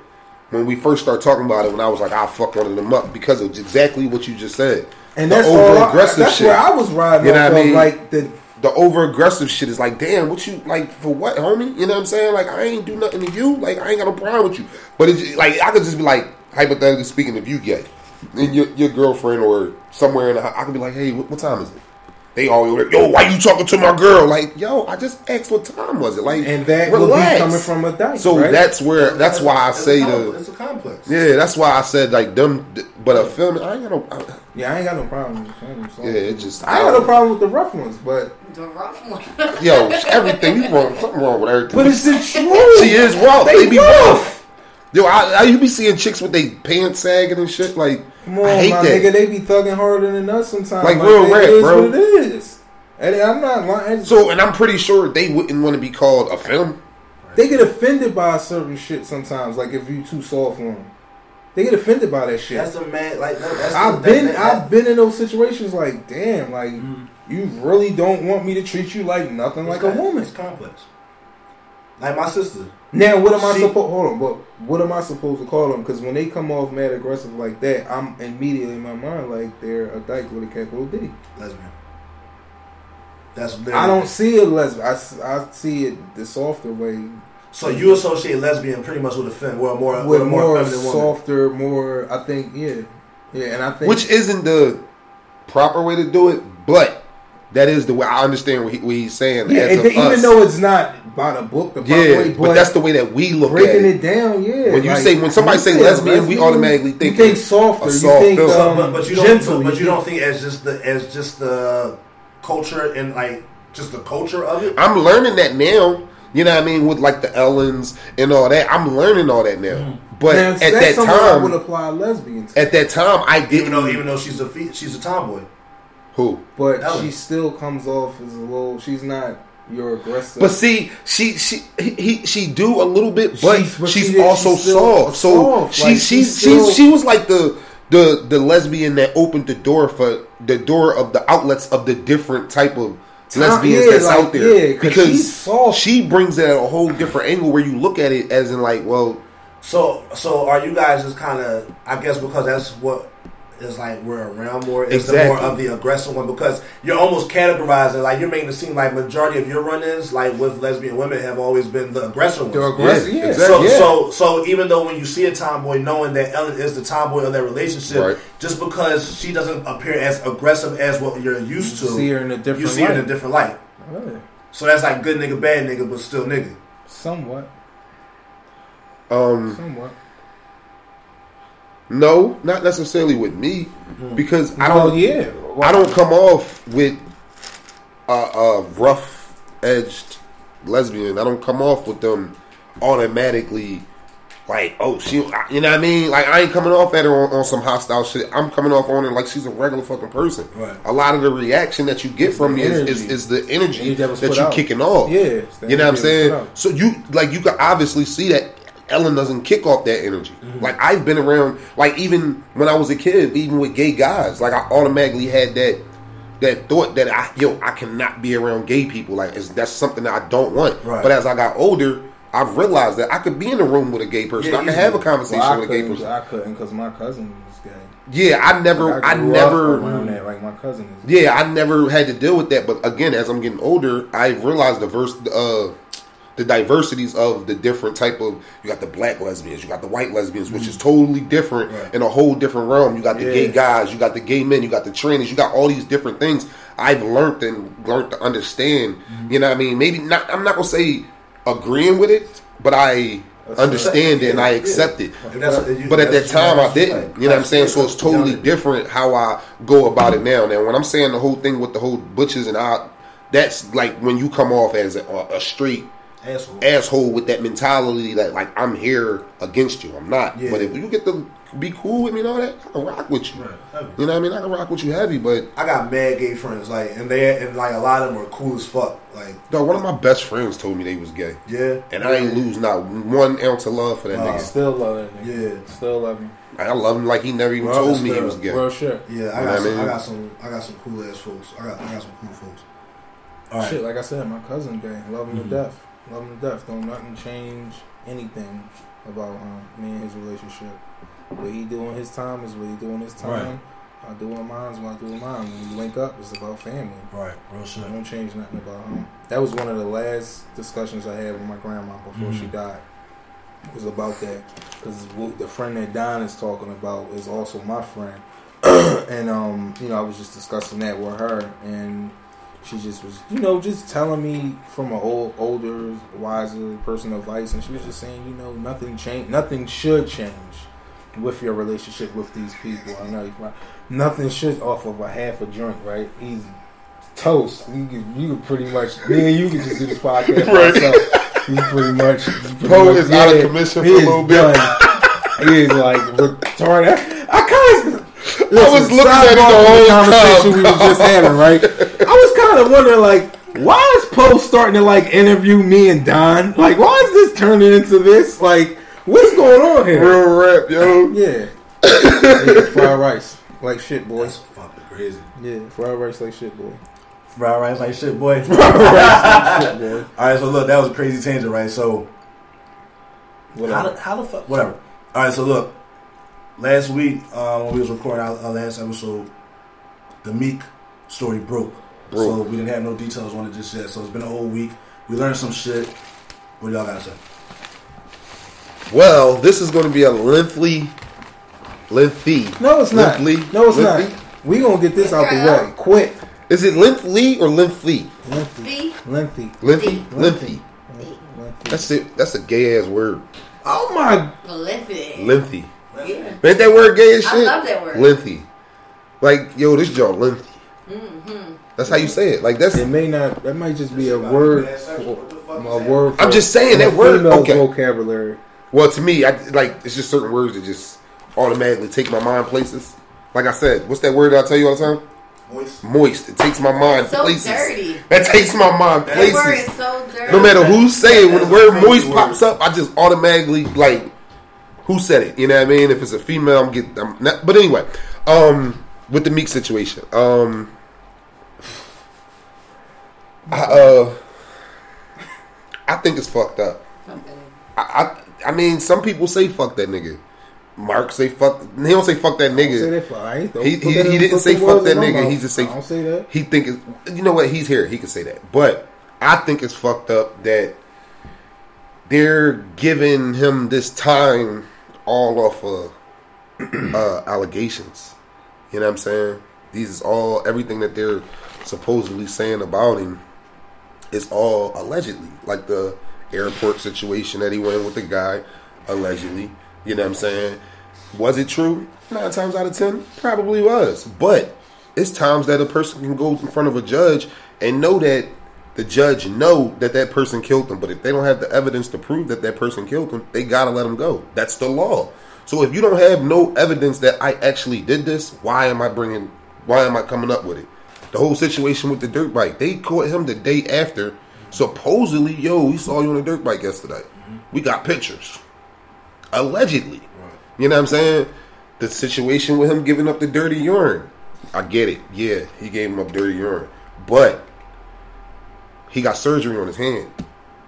when we first started talking about it, when I was like, "I'll fuck one of them up," because of exactly what you just said. And The that's all. Over-aggressive that's shit. where I was riding You know what I of, mean? like the The over aggressive shit is like, damn, what you like for what, homie? You know what I'm saying? Like, I ain't do nothing to you. Like, I ain't got no problem with you. But it's like I could just be like, hypothetically speaking, if you gay and your your girlfriend or somewhere in the I could be like, hey, what, what time is it? They always, yo, why you talking to my girl? Like, yo, I just asked what time was it? Like, and that will be relax. coming from a dyke. So right? that's where that's why I say the it's a complex. yeah. That's why I said like them. But a film, I ain't got no. I- yeah. I ain't got no problem. with them, so. Yeah, it just I ain't got no problem with the rough ones, but The rough one. Yo, everything you wrong. Something wrong with everything. but it's the truth. she is rough. They They, be rough. rough. Yo, I, I you be seeing chicks with they pants sagging and shit. Like, Come on, I hate my that. nigga. They be thugging harder than us sometimes. Like real it rap, is bro. What it is. And I'm not lying. So, and I'm pretty sure they wouldn't want to be called a film. They get offended by certain shit sometimes. Like if you too soft on them, they get offended by that shit. That's a man like that, that's I've that- been that- I've been in those situations. Like damn, like Mhm. you really don't want me to treat you like nothing like a It's- woman. It's complex. Like my sister. Now what am I She- supposed? Hold on, but what am I supposed to call them? Because when they come off mad aggressive like that, I'm immediately in my mind like they're a dyke with a capital D. lesbian. That's literally, I don't see it lesbian. I, I see it the softer way So you associate lesbian pretty much with a fem, well, more with with a more, more, feminine woman. softer, more. I think yeah, yeah, and I think which isn't the proper way to do it. But that is the way I understand what, he, what he's saying. Yeah, as and of then, even us. though it's not by the book, the yeah, way, but, that's the way that we look at breaking it. it down. Yeah, When you like, say- when somebody say you a lesbian, we automatically think you think a softer. soft you think film. So, um, but, but you don't. gentle. but you don't think as just the as just the culture and like just the culture of it. I'm learning that now. You know what I mean? With like the Ellens and all that, I'm learning all that now. Hmm. But Now, at that something I would time, apply lesbian to. at that time, I didn't though even though she's a fe- she's a tomboy. who. But Ellen. she still comes off as a little. She's not your aggressive. But see, she she he, he she do a little bit, but She's- but she's she- also she's still soft. So soft. she Like, she's she's she's still- she was like the the the lesbian that opened the door for the door of the outlets of the different type of lesbians yeah, that's like, out there. yeah, 'cause because she's she brings it at a whole different angle where you look at it as in like, well, So so are you guys just kind of I guess because that's what is like we're around more is the more of the aggressive one because you're almost categorizing like you're making it seem like majority of your run-ins like with lesbian women have always been the aggressive ones. They're aggressive. Yeah, Yeah, exactly. So, yeah. so, so even though when you see a tomboy, knowing that Ellen is the tomboy of that relationship, Right. just because she doesn't appear as aggressive as what you're used to, You see her in a different you see her in a light. different light. Yeah, So that's like good nigga, bad nigga, but still nigga. somewhat, um, somewhat. No, not necessarily with me because I don't yeah. I don't come off with a, a rough edged lesbian. I don't come off with them automatically like, oh, she, you know what I mean? Like, I ain't coming off at her on, on some hostile shit. I'm coming off on her like she's a regular fucking person. Right. A lot of the reaction that you get It's from me is, is, is the energy that that you out. kicking off. Yeah, You know what I'm energy that was saying? So you like you can obviously see that Ellen doesn't kick off that energy. Mm-hmm. Like I've been around, like even when I was a kid, even with gay guys, like I automatically had that that thought that I yo I cannot be around gay people. Like it's, that's something that I don't want. Right. But as I got older, I've realized that I could be in a room with a gay person. Yeah, I could have a conversation Well, with a gay person. I couldn't because my cousin was gay. Yeah, I never, Like, I, up never, around that. Like my cousin is. yeah, I never had to deal with that. But again, as I'm getting older, I realized the verse, uh, the diversities of the different type of. You got the black lesbians, you got the white lesbians, which is totally different Right. in a whole different realm. You got the gay guys, you got the gay men, you got the trannies, you got all these different things. I've learned and learned to understand. You know what I mean? Maybe not. I'm not gonna say agreeing with it, but I understand it and I Yeah. accept it. If that's- if you- But at that time, I didn't. like- You know what I'm saying? So it's totally yeah. different how I go about it now. Now, when I'm saying the whole thing with the whole butches and I, that's like when you come off as a, a straight Asshole. asshole with that mentality that like I'm here against you. I'm not. Yeah. But if you get to be cool with me and all that, I can rock with you. Right. You know what I mean? I can rock with you heavy. But I got mad gay friends, like, and they and like a lot of them are cool as fuck. Like, dog, one of my best friends told me they was gay, yeah, and I ain't lose not one ounce of love for that Wow. nigga. Still love that nigga. Yeah. Still love him. I love him like he never even Well, told me he was gay. Real sure. Yeah, I got what I some. I, got some. I got some cool ass folks. I got. I got some cool folks. All right. Shit, like I said, my cousin gay. Love him Mhm. to death. Love him to death. Don't nothing change anything about um, me and his relationship. What he doing his time is what he doing his time. Right. I doing mine is what I doing mine. When we link up, it's about family. Right. Real I shit. don't change nothing about him. That was one of the last discussions I had with my grandma before she Mhm. died. It was about that because the friend that Don is talking about is also my friend, [CLEARS THROAT] and um, you know, I was just discussing that with her, and she just was, you know, just telling me from an old, older, wiser person of advice, and she was just saying, you know, nothing change, nothing should change with your relationship with these people. I know you, nothing should off of a half a drink, right? Easy toast. You could, you could pretty much me and you could just do this podcast Right. ourselves. You pretty much. pretty Poe much- is out of commission for a little bit. done. he is like retarded. I kind of. I was looking at it the whole conversation time. we was just having, right? [LAUGHS] I was kind of wondering, like, why is Poe starting to like interview me and Don? Like, why is this turning into this? Like, what's going on here? Real rap, yo. Yeah. yeah, fried rice like shit, boy. That's fucking crazy. Yeah, fried rice like shit, boy. Fried rice like shit, boy. [LAUGHS] Fried rice like shit, boy. [LAUGHS] All right, so look, that was a crazy tangent, right? So how the, how the fuck? Whatever. All right, so look, last week uh, when we was recording our, our last episode, the Meek story broke. Broke. So we didn't have no details on it just yet. So it's been a whole week. We learned some shit. What do y'all gotta say? Well, this is going to be a lengthy, lengthy. No, it's not. Lengthy, No, it's lengthy. not. We gonna get this out the way quick. Is it lengthy or lengthy? Lengthy. Fee. Lengthy. Lengthy? Lengthy. Lengthy. That's it. That's a gay ass word. Oh my. Lengthy. Lengthy. Yeah. Ain't that word gay as shit? I shit? love that word. Lengthy. Like, yo, this joint lengthy. Mm-hmm. That's how you say it. Like that's. It may not. That might just be a word. For, a word. For, I'm just saying that word- okay. vocabulary. Well, to me, I like it's just certain words that just automatically take my mind places. Like I said, what's that word that I tell you all the time? Moist. Moist. It takes my mind So places. dirty. That takes my mind places. That word places. is so dirty. No matter who say it, when the word moist word. pops up, I just automatically like who said it. You know what I mean? If it's a female, I'm getting. I'm not, but anyway, um, with the Meek situation, um, I, uh, I think it's fucked up. Okay. I, I, I mean, some people say fuck that nigga. Mark say fuck. He don't say fuck that Don't say nigga. that don't He- he- he didn't say fuck that nigga. He just say- I don't say that. He think it's. You know what? He's here. He can say that. But I think it's fucked up that they're giving him this time all off of [CLEARS THROAT] uh, allegations. You know what I'm saying? These is all everything that they're supposedly saying about him is all allegedly. Like the airport situation that he went with the guy, allegedly. You know what I'm saying? Was it true? Nine times out of ten, probably was. But it's times that a person can go in front of a judge and know that the judge know that that person killed them. But if they don't have the evidence to prove that that person killed them, they gotta let them go. That's the law. So if you don't have no evidence that I actually did this, why am I bringing? Why am I coming up with it? The whole situation with the dirt bike, they caught him the day after. Supposedly, yo, we saw you on a dirt bike yesterday. We got pictures. Allegedly. You know what I'm saying? The situation with him giving up the dirty urine. I get it. Yeah, he gave him up dirty urine. But he got surgery on his hand.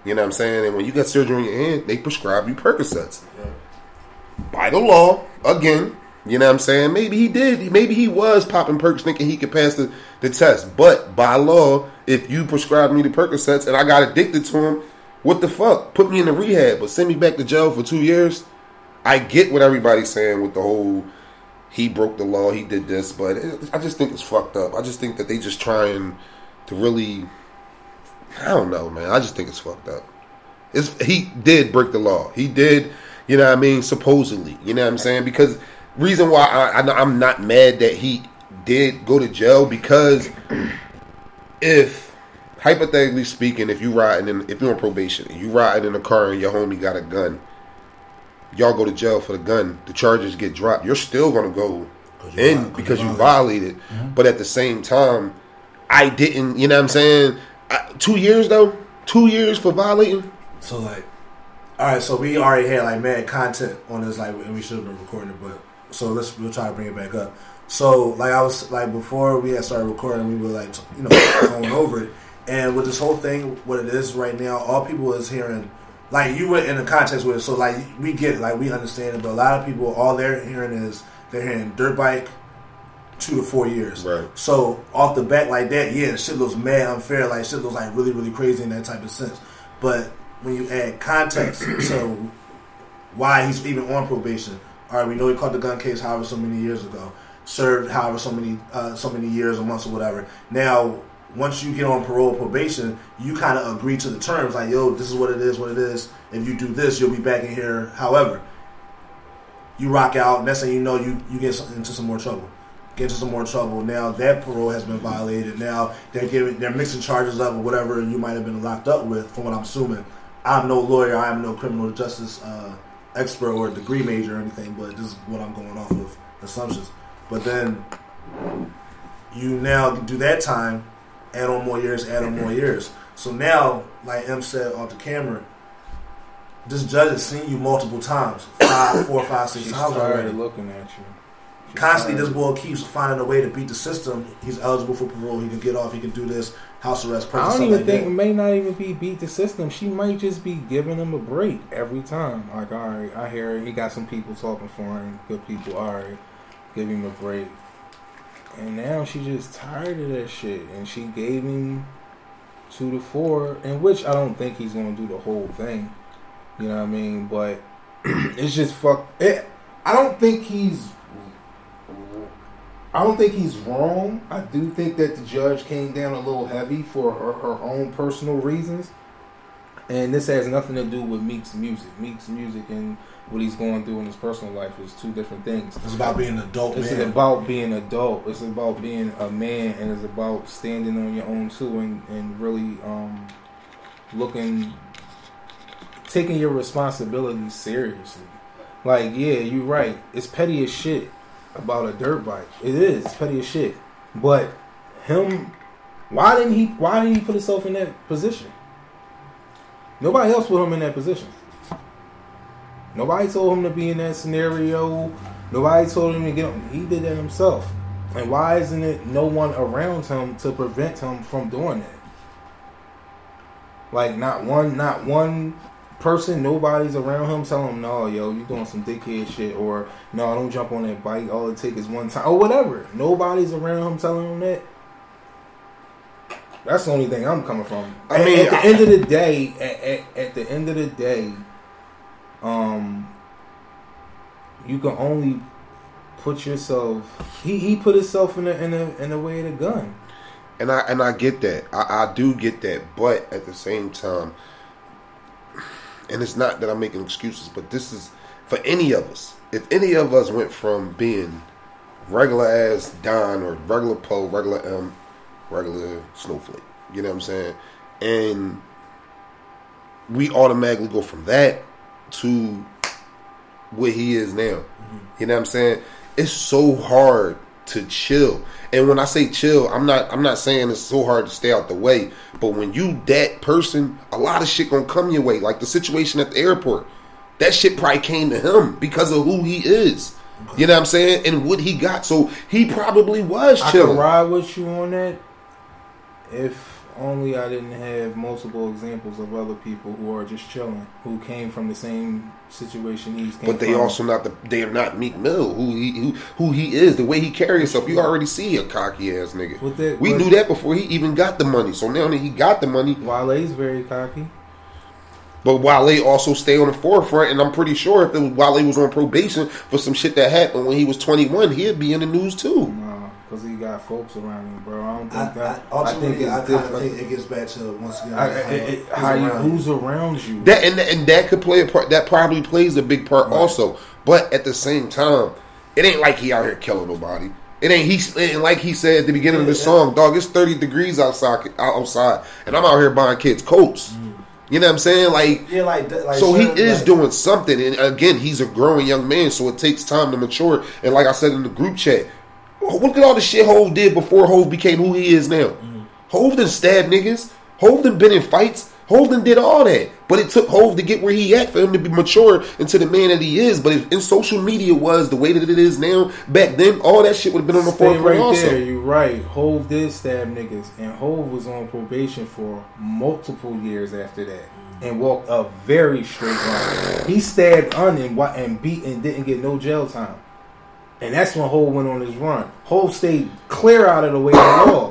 You know what I'm saying? And when you got surgery on your hand, they prescribe you Percocets. By the law, again, you know what I'm saying? Maybe he did. Maybe he was popping perks thinking he could pass the, the test. But by law, if you prescribe me the Percocets and I got addicted to them, what the fuck? Put me in the rehab, but send me back to jail for two years? I get what everybody's saying with the whole he broke the law, he did this, but it, I just think it's fucked up. I just think that they just trying to really, I don't know, man. I just think it's fucked up. It's, he did break the law. He did, you know what I mean, supposedly. You know what I'm saying? Because reason why I, I, I'm not mad that he did go to jail because [CLEARS THROAT] if hypothetically speaking, if you riding in, if you're on probation, and you riding in a car and your homie got a gun, y'all go to jail for the gun. The charges get dropped. You're still gonna go in 'cause you violated. violated. But at the same time, I didn't. You know what I'm saying? I, two years though. Two years for violating. So like, all right. So we already had like mad content on this, like, and we should have been recording it. But so let's we'll try to bring it back up. So like I was like before we had started recording, we were like you know [COUGHS] going over it, and with this whole thing, what it is right now, all people is hearing. Like you were in the context with it, so like we get it, like we understand it. But a lot of people, all they're hearing is they're hearing dirt bike, two to four years. Right. So off the bat like that, yeah, shit looks mad unfair. Like shit looks like really, really crazy in that type of sense. But when you add context [CLEARS THROAT] to why he's even on probation, all right, we know he caught the gun case however so many years ago, served however so many uh, so many years or months or whatever. Now, once you get on parole or probation, you kind of agree to the terms like, yo, this is what it is, what it is. If you do this, you'll be back in here. However, you rock out, next thing you know, you you get into some more trouble. Get into some more trouble. Now that parole has been violated. Now they're giving they're mixing charges up or whatever you might have been locked up with. From what I'm assuming, I'm no lawyer. I am no criminal justice uh, expert or degree major or anything. But this is what I'm going off of assumptions. But then you now do that time, add on more years, add on more years. So now, like M said off the camera, this judge has seen you multiple times, five, four, five, six She's times already. looking at you. Constantly, this boy keeps finding a way to beat the system. He's eligible for parole. He can get off. He can do this house arrest. I don't even like think it may not even be beat the system. She might just be giving him a break every time. Like, all right, I hear he got some people talking for him, good people. All right, give him a break. And now she's just tired of that shit, and she gave him two to four, in which I don't think he's gonna do the whole thing. You know what I mean? But [CLEARS THROAT] it's just fuck. It, I don't think he's. I don't think he's wrong. I do think that the judge came down a little heavy for her, her own personal reasons. And this has nothing to do with Meek's music. Meek's music and what he's going through in his personal life is two different things. It's about being an adult It's man. about being adult. It's about being a man, and it's about standing on your own too, and and really um, looking, taking your responsibilities seriously. Like, yeah, you're right. It's petty as shit about a dirt bike. It is it's petty as shit. But him, why didn't he? Why didn't he put himself in that position? Nobody else put him in that position. Nobody told him to be in that scenario. Nobody told him to get him. He did that himself. And why isn't it no one around him to prevent him from doing that? Like not one, not one person, nobody's around him telling him, "No, yo, you doing some dickhead shit," or "No, don't jump on that bike. All it takes is one time," or whatever. Nobody's around him telling him that. That's the only thing I'm coming from. I At- mean, at, the I- end of the day, at, at, at the end of the day, um, you can only put yourself. He he put himself in a in a in a way of the gun. And I and I get that. I, I do get that. But at the same time, and it's not that I'm making excuses, but this is for any of us. If any of us went from being regular ass Don or regular Poe, regular M, regular Snowflake, you know what I'm saying? And we automatically go from that to what he is now. Mm-hmm. You know what I'm saying? It's so hard to chill. And when I say chill, I'm not I'm not saying it's so hard to stay out the way. But when you that person, a lot of shit gonna come your way. Like the situation at the airport. That shit probably came to him because of who he is. You know what I'm saying? And what he got. So he probably was chill. I could ride with you on that if only I didn't have multiple examples of other people who are just chilling, who came from the same situation he's came But they from. also not the they are not Meek Mill, who he who, who he is, the way he carries himself. You already see a cocky ass nigga. That- we knew that before he even got the money. So now that he got the money, Wale's very cocky. but Wale also stay on the forefront, and I'm pretty sure if it was Wale was on probation for some shit that happened when he was 21, he'd be in the news too. No, because he got folks around him, bro. I don't I, think that. I, ultimately, I, it's kind of think it gets back to once again I- how, it- it- who's how you, around who's around you? That and and that could play a part. That probably plays a big part also. But at the same time, it ain't like he out here killing nobody. It ain't he. it ain't like he said at the beginning of the Yeah, yeah. song, dog. It's thirty degrees outside, outside, and I'm out here buying kids coats. Mm. You know what I'm saying? Like, Yeah, like, like so he is like- doing something, and again, he's a growing young man, so it takes time to mature. And like I said in the group chat, look at all the shit Hove did before Hove became who he is now. Mm-hmm. Hove done stabbed niggas. Hove done been in fights. Hove done did all that, but it took Hove to get where he at for him to be mature into the man that he is. But if, if social media was the way that it is now, back then, all that shit would have been on the forefront right also. there. You're right. Hove did stab niggas, and Hove was on probation for multiple years after that, mm-hmm. and walked a very straight line. He stabbed Un and, wa- and beat and didn't get no jail time, and that's when Hove went on his run. Hove stayed clear out of the way of the law.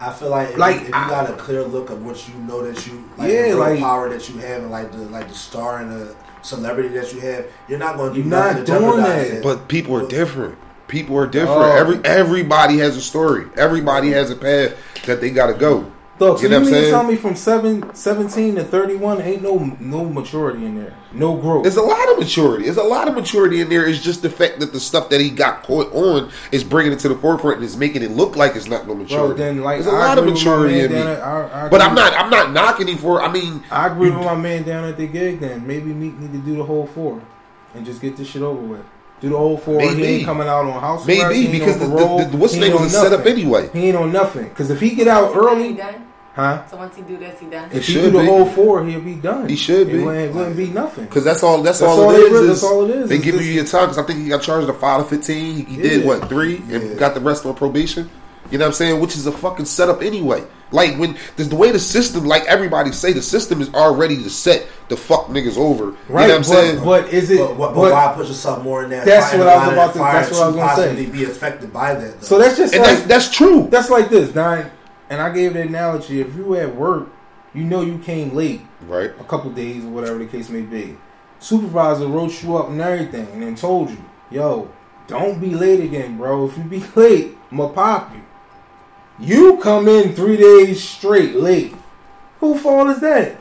I feel like if, Like, if you I- got a clear look of what you know that you like Yeah, the real like- power that you have and like the like the star and the celebrity that you have, you're not going to do You're not to doing jeopardize that. it. But people are different. People are different. Oh. Every everybody has a story. Everybody has a path that they got to go. Look, so You you, know what I'm to saying? tell me from seven, 17 to 31 ain't no no maturity in there, no growth. There's a lot of maturity. There's a lot of maturity in there. It's just the fact that the stuff that he got caught on is bringing it to the forefront and is making it look like it's not no maturity. Bro, then like There's a I lot of agree with maturity in me. I- I But I'm not. I'm not knocking him for. I mean, I agree with my man down at the gig. Then maybe Meek need to do the whole four and just get this shit over with. Do the whole four. He Maybe. ain't coming out on house Maybe, arrest. Because on the- parole. the- the- what's name ain't was on a setup anyway. He ain't on nothing. Because if he get out He early, done? Huh? So once he do this, he done. If He he do should the be. whole four, he'll be done. He should It be. wouldn't, it wouldn't be nothing. Because that's all. That's, That's all, all it they is. that's all it is, They is give this- you your time. Because I think he got charged a five to fifteen. He, he did what three and Yeah. got the rest on probation. You know what I'm saying? Which is a fucking setup anyway. Like when there's the way the system, like everybody say, the system is already to set the fuck niggas over. right? You know what I'm but, saying? but is it? But, but, but but- why put yourself more in that? That's what I was about to- fire that's what I was gonna say. possibly Be affected by that. Though. so that's just and like, that's that's true. That's like this, nine. And I gave the analogy: if you at work, you know you came late Right. a couple days or whatever the case may be. Supervisor wrote you up and everything, and then told you, "Yo, don't be late again, bro. If you be [LAUGHS] late, I'ma pop you. You come in three days straight late. Who fault is that?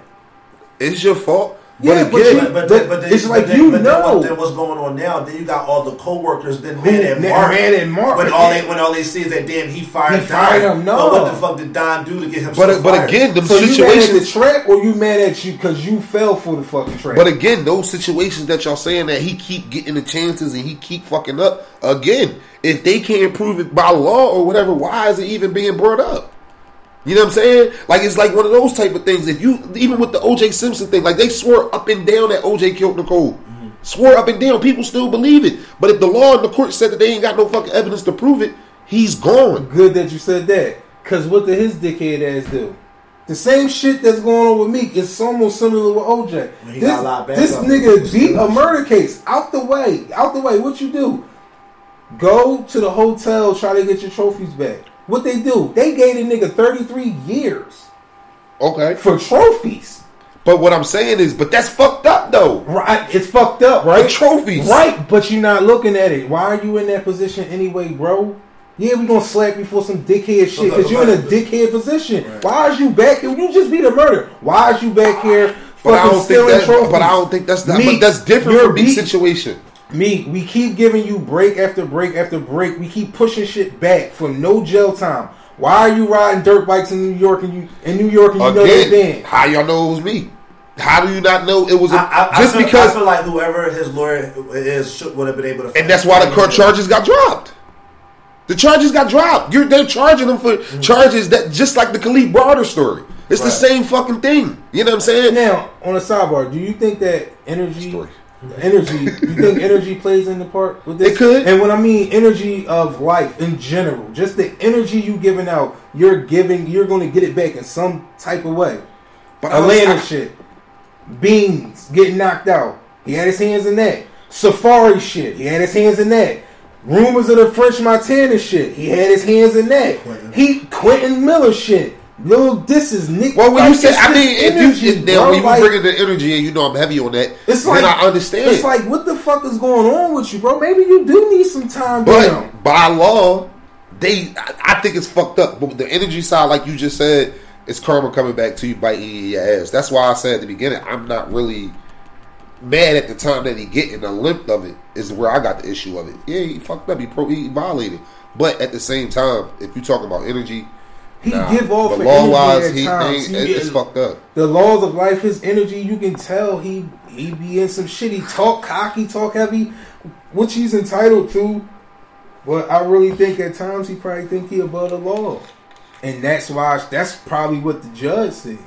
It's your fault. Yeah, but but again, you- But, but, But but then, it's like but then, you but then, know. what, then what's going on now? Then you got all the co-workers, then Who- man and Mark. man and Mark. When all they when all they see is that damn he fired He fired Don. him, no. But what the fuck did Don do to get him? but but again, them So you mad at the situations. trap, or you mad at you because you fell for the fucking trap? But again, those situations that y'all saying that he keep getting the chances and he keep fucking up. Again, if they can't prove it by law or whatever, why is it even being brought up? You know what I'm saying? Like it's like one of those type of things. If you even with the OJ Simpson thing, like they swore up and down that OJ killed Nicole. Mm-hmm. Swore up and down, people still believe it. But if the law and the court said that they ain't got no fucking evidence to prove it, he's gone. Good that you said that. Cause what did his dickhead ass do? The same shit that's going on with Meek is almost similar with OJ. He This, got a lot this nigga beat a murder case out the way. Out the way. What you do? Go to the hotel, try to get your trophies back. What they do? They gave the nigga 33 years Okay. for trophies. But what I'm saying is, but that's fucked up though. Right, it's fucked up, right? The trophies. right? But you're not looking at it. Why are you in that position anyway, bro? Yeah, we gonna slap you for some dickhead shit because you're in a dickhead position. Why is you back here? You just beat a murder. Why is you back here But I don't think that. trophies? But I don't think that's not. Meek, but that's different from beat- situation. Me, we keep giving you break after break after break. We keep pushing shit back for no jail time. Why are you riding dirt bikes in New York and you in New York and you know they Again, banned? how y'all know it was me? How do you not know it was a, I, I, just I feel, because? I feel like whoever his lawyer is should would have been able to. and that's why the court charges got dropped. The charges got dropped. You're they're charging them for mm-hmm. charges that just like the Kalief Browder story. It's the same fucking thing. You know what I'm saying? Now, on a sidebar, do you think that energy, Story. Energy, you think energy plays in the part with this? It could. And when I mean energy of life in general, just the energy you giving out, you're giving, you're going to get it back in some type of way. But was- Atlanta I- shit, Beans getting knocked out. He had his hands in that. Safaree shit. He had his hands in that. Rumors of the French Montana shit. He had his hands in that. Quentin. He Quentin Miller shit. Little this is Nick. Well, when like, you say, I mean, if you bro. when you Like, bring in the energy and you know I'm heavy on that, it's then like I understand. It's like what the fuck is going on with you, bro? Maybe you do need some time down. But by law, they I, I think it's fucked up. But the energy side, like you just said, it's karma coming back to you biting you in your ass. That's why I said at the beginning, I'm not really mad at the time that he getting the length of it. Is where I got the issue of it. Yeah, he fucked up. He pro he violated. But at the same time, if you talk about energy, He nah, give off the an law energy wise, at he times. ain't, He it's get- fucked up. the laws of life, his energy, you can tell he he be in some shit. He talk cocky, talk heavy, which he's entitled to. But I really think at times he probably think he above the law, and that's why that's probably what the judge said.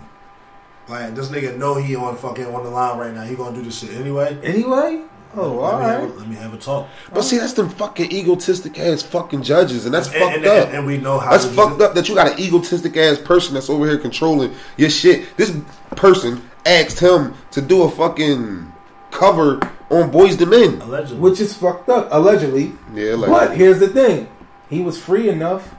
Like this nigga know he on fucking on the line right now. He gonna do this shit anyway. Anyway, oh let, all me have a, let me have a talk. But see, that's them fucking egotistic ass fucking judges, and that's And, fucked and, up. and, and we know how That's to do fucked up that you got an egotistic ass person that's over here controlling your shit. This person asked him to do a fucking cover on Boyz II Men. Allegedly. Which is fucked up, allegedly. Yeah, like But here's the thing: he was free enough.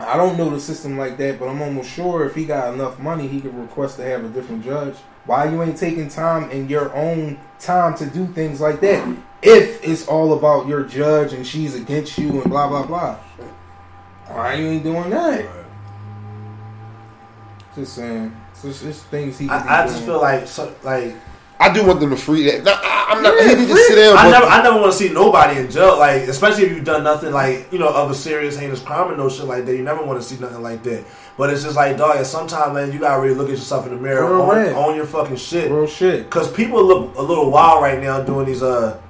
I don't know the system like that, but I'm almost sure if he got enough money, he could request to have a different judge. Why you ain't taking time in your own time to do things like that? If it's all about your judge and she's against you and blah blah blah, why you ain't doing that? Right. Just saying, it's just it's things he. Could be I, I just feel like so, like I do want them to free that. Now, I, I'm not. Yeah, he need to sit down. I never, I never want to see nobody in jail. Like, especially if you've done nothing like you know of a serious heinous crime or no shit like that. You never want to see nothing like that. But it's just like, dog. Sometimes, man, you gotta really look at yourself in the mirror, Real own, own your fucking shit. real shit. Because people look a little wild right now doing these. Uh,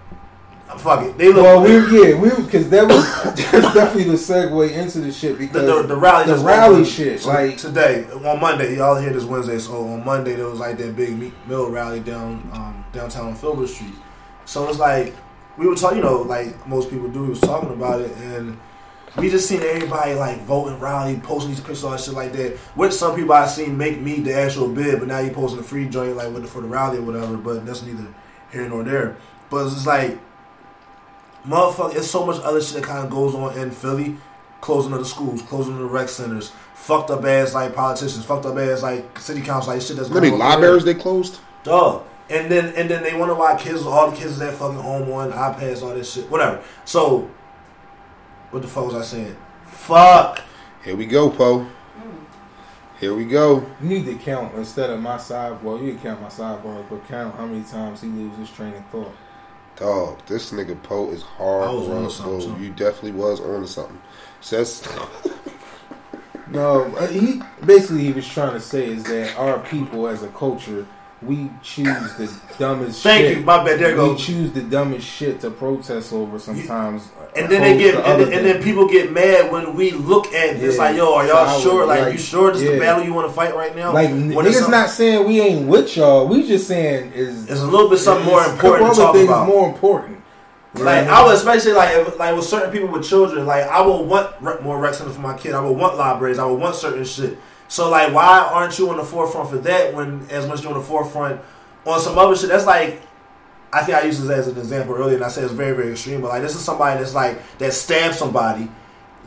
fuck it, they look. Well, we yeah we because that was [COUGHS] that's definitely the segue into the shit because the, the rally, the rally shit to- like today on Monday. Y'all hear this Wednesday, so on Monday there was like that big mill rally down um, downtown on Filbert Street. So it's like we were talking, you know, like most people do. We was talking about it, and we just seen everybody like voting, rally, posting these pictures, all that shit like that. Which some people I seen make me the actual bid, but now you posting a free joint like with the, for the rally or whatever. But that's neither here nor there. But it's just like motherfucker, it's so much other shit that kind of goes on in Philly. Closing of the schools, closing of the rec centers, fucked up ass like politicians, fucked up ass like city council, like shit that's How many libraries they closed? Dog. And then and then they wonder why kids, all the kids is at fucking home on iPads, all this shit, whatever. So What the fuck was I saying? Fuck. Here we go, Poe. Here we go. You need to count instead of my side. Well, you can count my sidebar, but count how many times he loses train of thought. Dog, this nigga Poe is hard. I was on bro. something, too. You definitely was on to something. Says [LAUGHS] No, uh, he basically he was trying to say is that our people as a culture, we choose the dumbest. Thank shit. you. My bad. There we go. choose the dumbest shit to protest over sometimes. Uh, and then they get, and, then- and then people get mad when we look at this. Yeah. Like, yo, are y'all Solid, sure? Like, like, you sure this is the battle you want to fight right now? Like When niggas it's not saying we ain't with y'all. We just saying is It's a little bit something more important to talk about. more important. Like I mean? would especially like if, like with certain people with children, like I would want more rec centers for my kid. I would want libraries. I would want certain shit. So like, why aren't you on the forefront for that when as much you're on the forefront on some other shit? That's like, I think I used this as an example earlier, and I said it's very very extreme. But like, this is somebody that's like that stabbed somebody.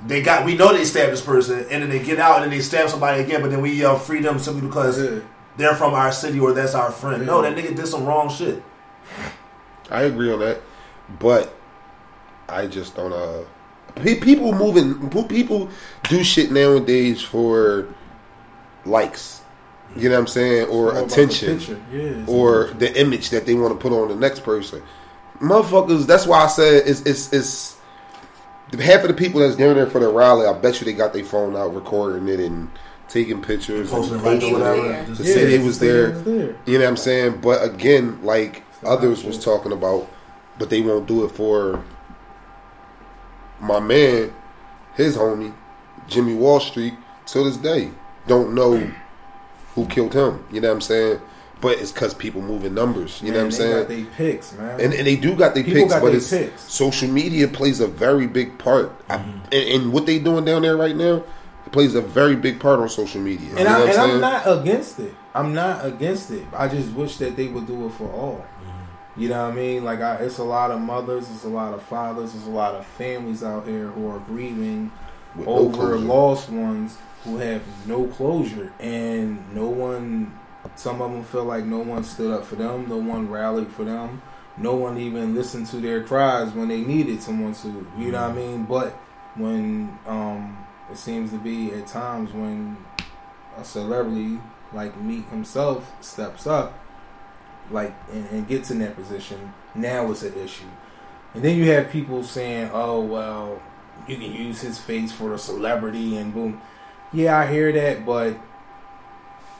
They got we know they stabbed this person, and then they get out and then they stab somebody again. But then we yell freedom simply because Yeah. they're from our city or that's our friend. No, that nigga did some wrong shit. I agree on that, but I just don't. Uh, people moving, people do shit nowadays for likes. You know what I'm saying, or about the attention. Yeah, or the image that they want to put on the next person. Motherfuckers, that's why I said it's it's it's half of the people that's down there for the rally. I bet you they got their phone out recording it and taking pictures, and posting whatever to say they was there. You know what I'm saying? But again, like others was talking about, but they won't do it for my man, his homie, Jimmy Wall Street, till this day. Don't know who killed him. You know what I'm saying? But it's because people moving numbers. You know what I'm Man, saying? They picks, man. and, and they do got their picks, got but they it's picks. social media plays a very big part. I- mm-hmm. and, and what they doing down there right now, it plays a very big part on social media. and, you know I, what and I'm I'm not against it. I'm not against it. I just wish that they would do it for all. Mm-hmm. You know what I mean? Like, I, it's a lot of mothers, it's a lot of fathers, it's a lot of families out here who are grieving With over closure. lost ones who have no closure, and no one. Some of them feel like no one stood up for them, no one rallied for them, no one even listened to their cries when they needed someone to. You know what I mean? But when um, it seems to be at times when a celebrity like Meek himself steps up, like and, and gets in that position, now it's an issue. And then you have people saying, "Oh well, you can use his face for a celebrity," and boom. Yeah, I hear that, but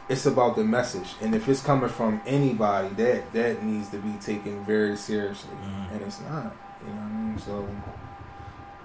it's about the message, and if it's coming from anybody, that that needs to be taken very seriously, Mhm. and it's not. You know what I mean? So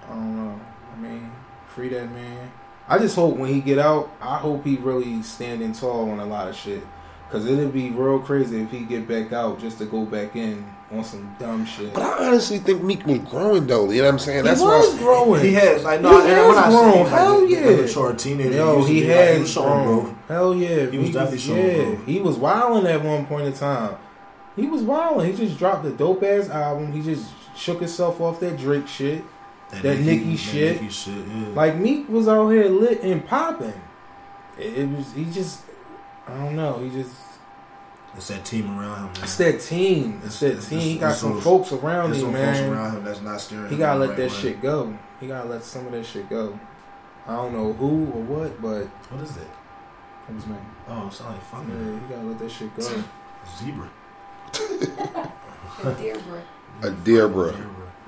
I don't know. I mean, free that man. I just hope when he get out, I hope he really standing tall on a lot of shit. Cause it'd be real crazy if he get back out just to go back in on some dumb shit. But I honestly think Meek was growing though. You know what I'm saying? he That's was why. growing. He has like He no, and has when I grown. like, Hell the- the yeah. mature teenager, Yo, used he be, like, has was showing grown. growth. Hell yeah, He was definitely showing yeah. growth. He was wilding at one point in time. He was wilding. He just dropped a dope ass album. He just shook himself off that Drake shit. That Nicki shit. Nicki shit, yeah. Like Meek was out here lit and popping. It, it was he just I don't know. He just it's that team around him. Man. it's that team. It's that It's- team. it's- He got some those- folks around him, some folks man. around him that's not steering. He gotta the let right that way. shit go. He gotta let some of that shit go. I don't know who or what, but What is that? what's his name? Oh, it's not like Yeah, fucking he gotta let that shit go. [LAUGHS] zebra. a Deborah. [LAUGHS] A Deborah.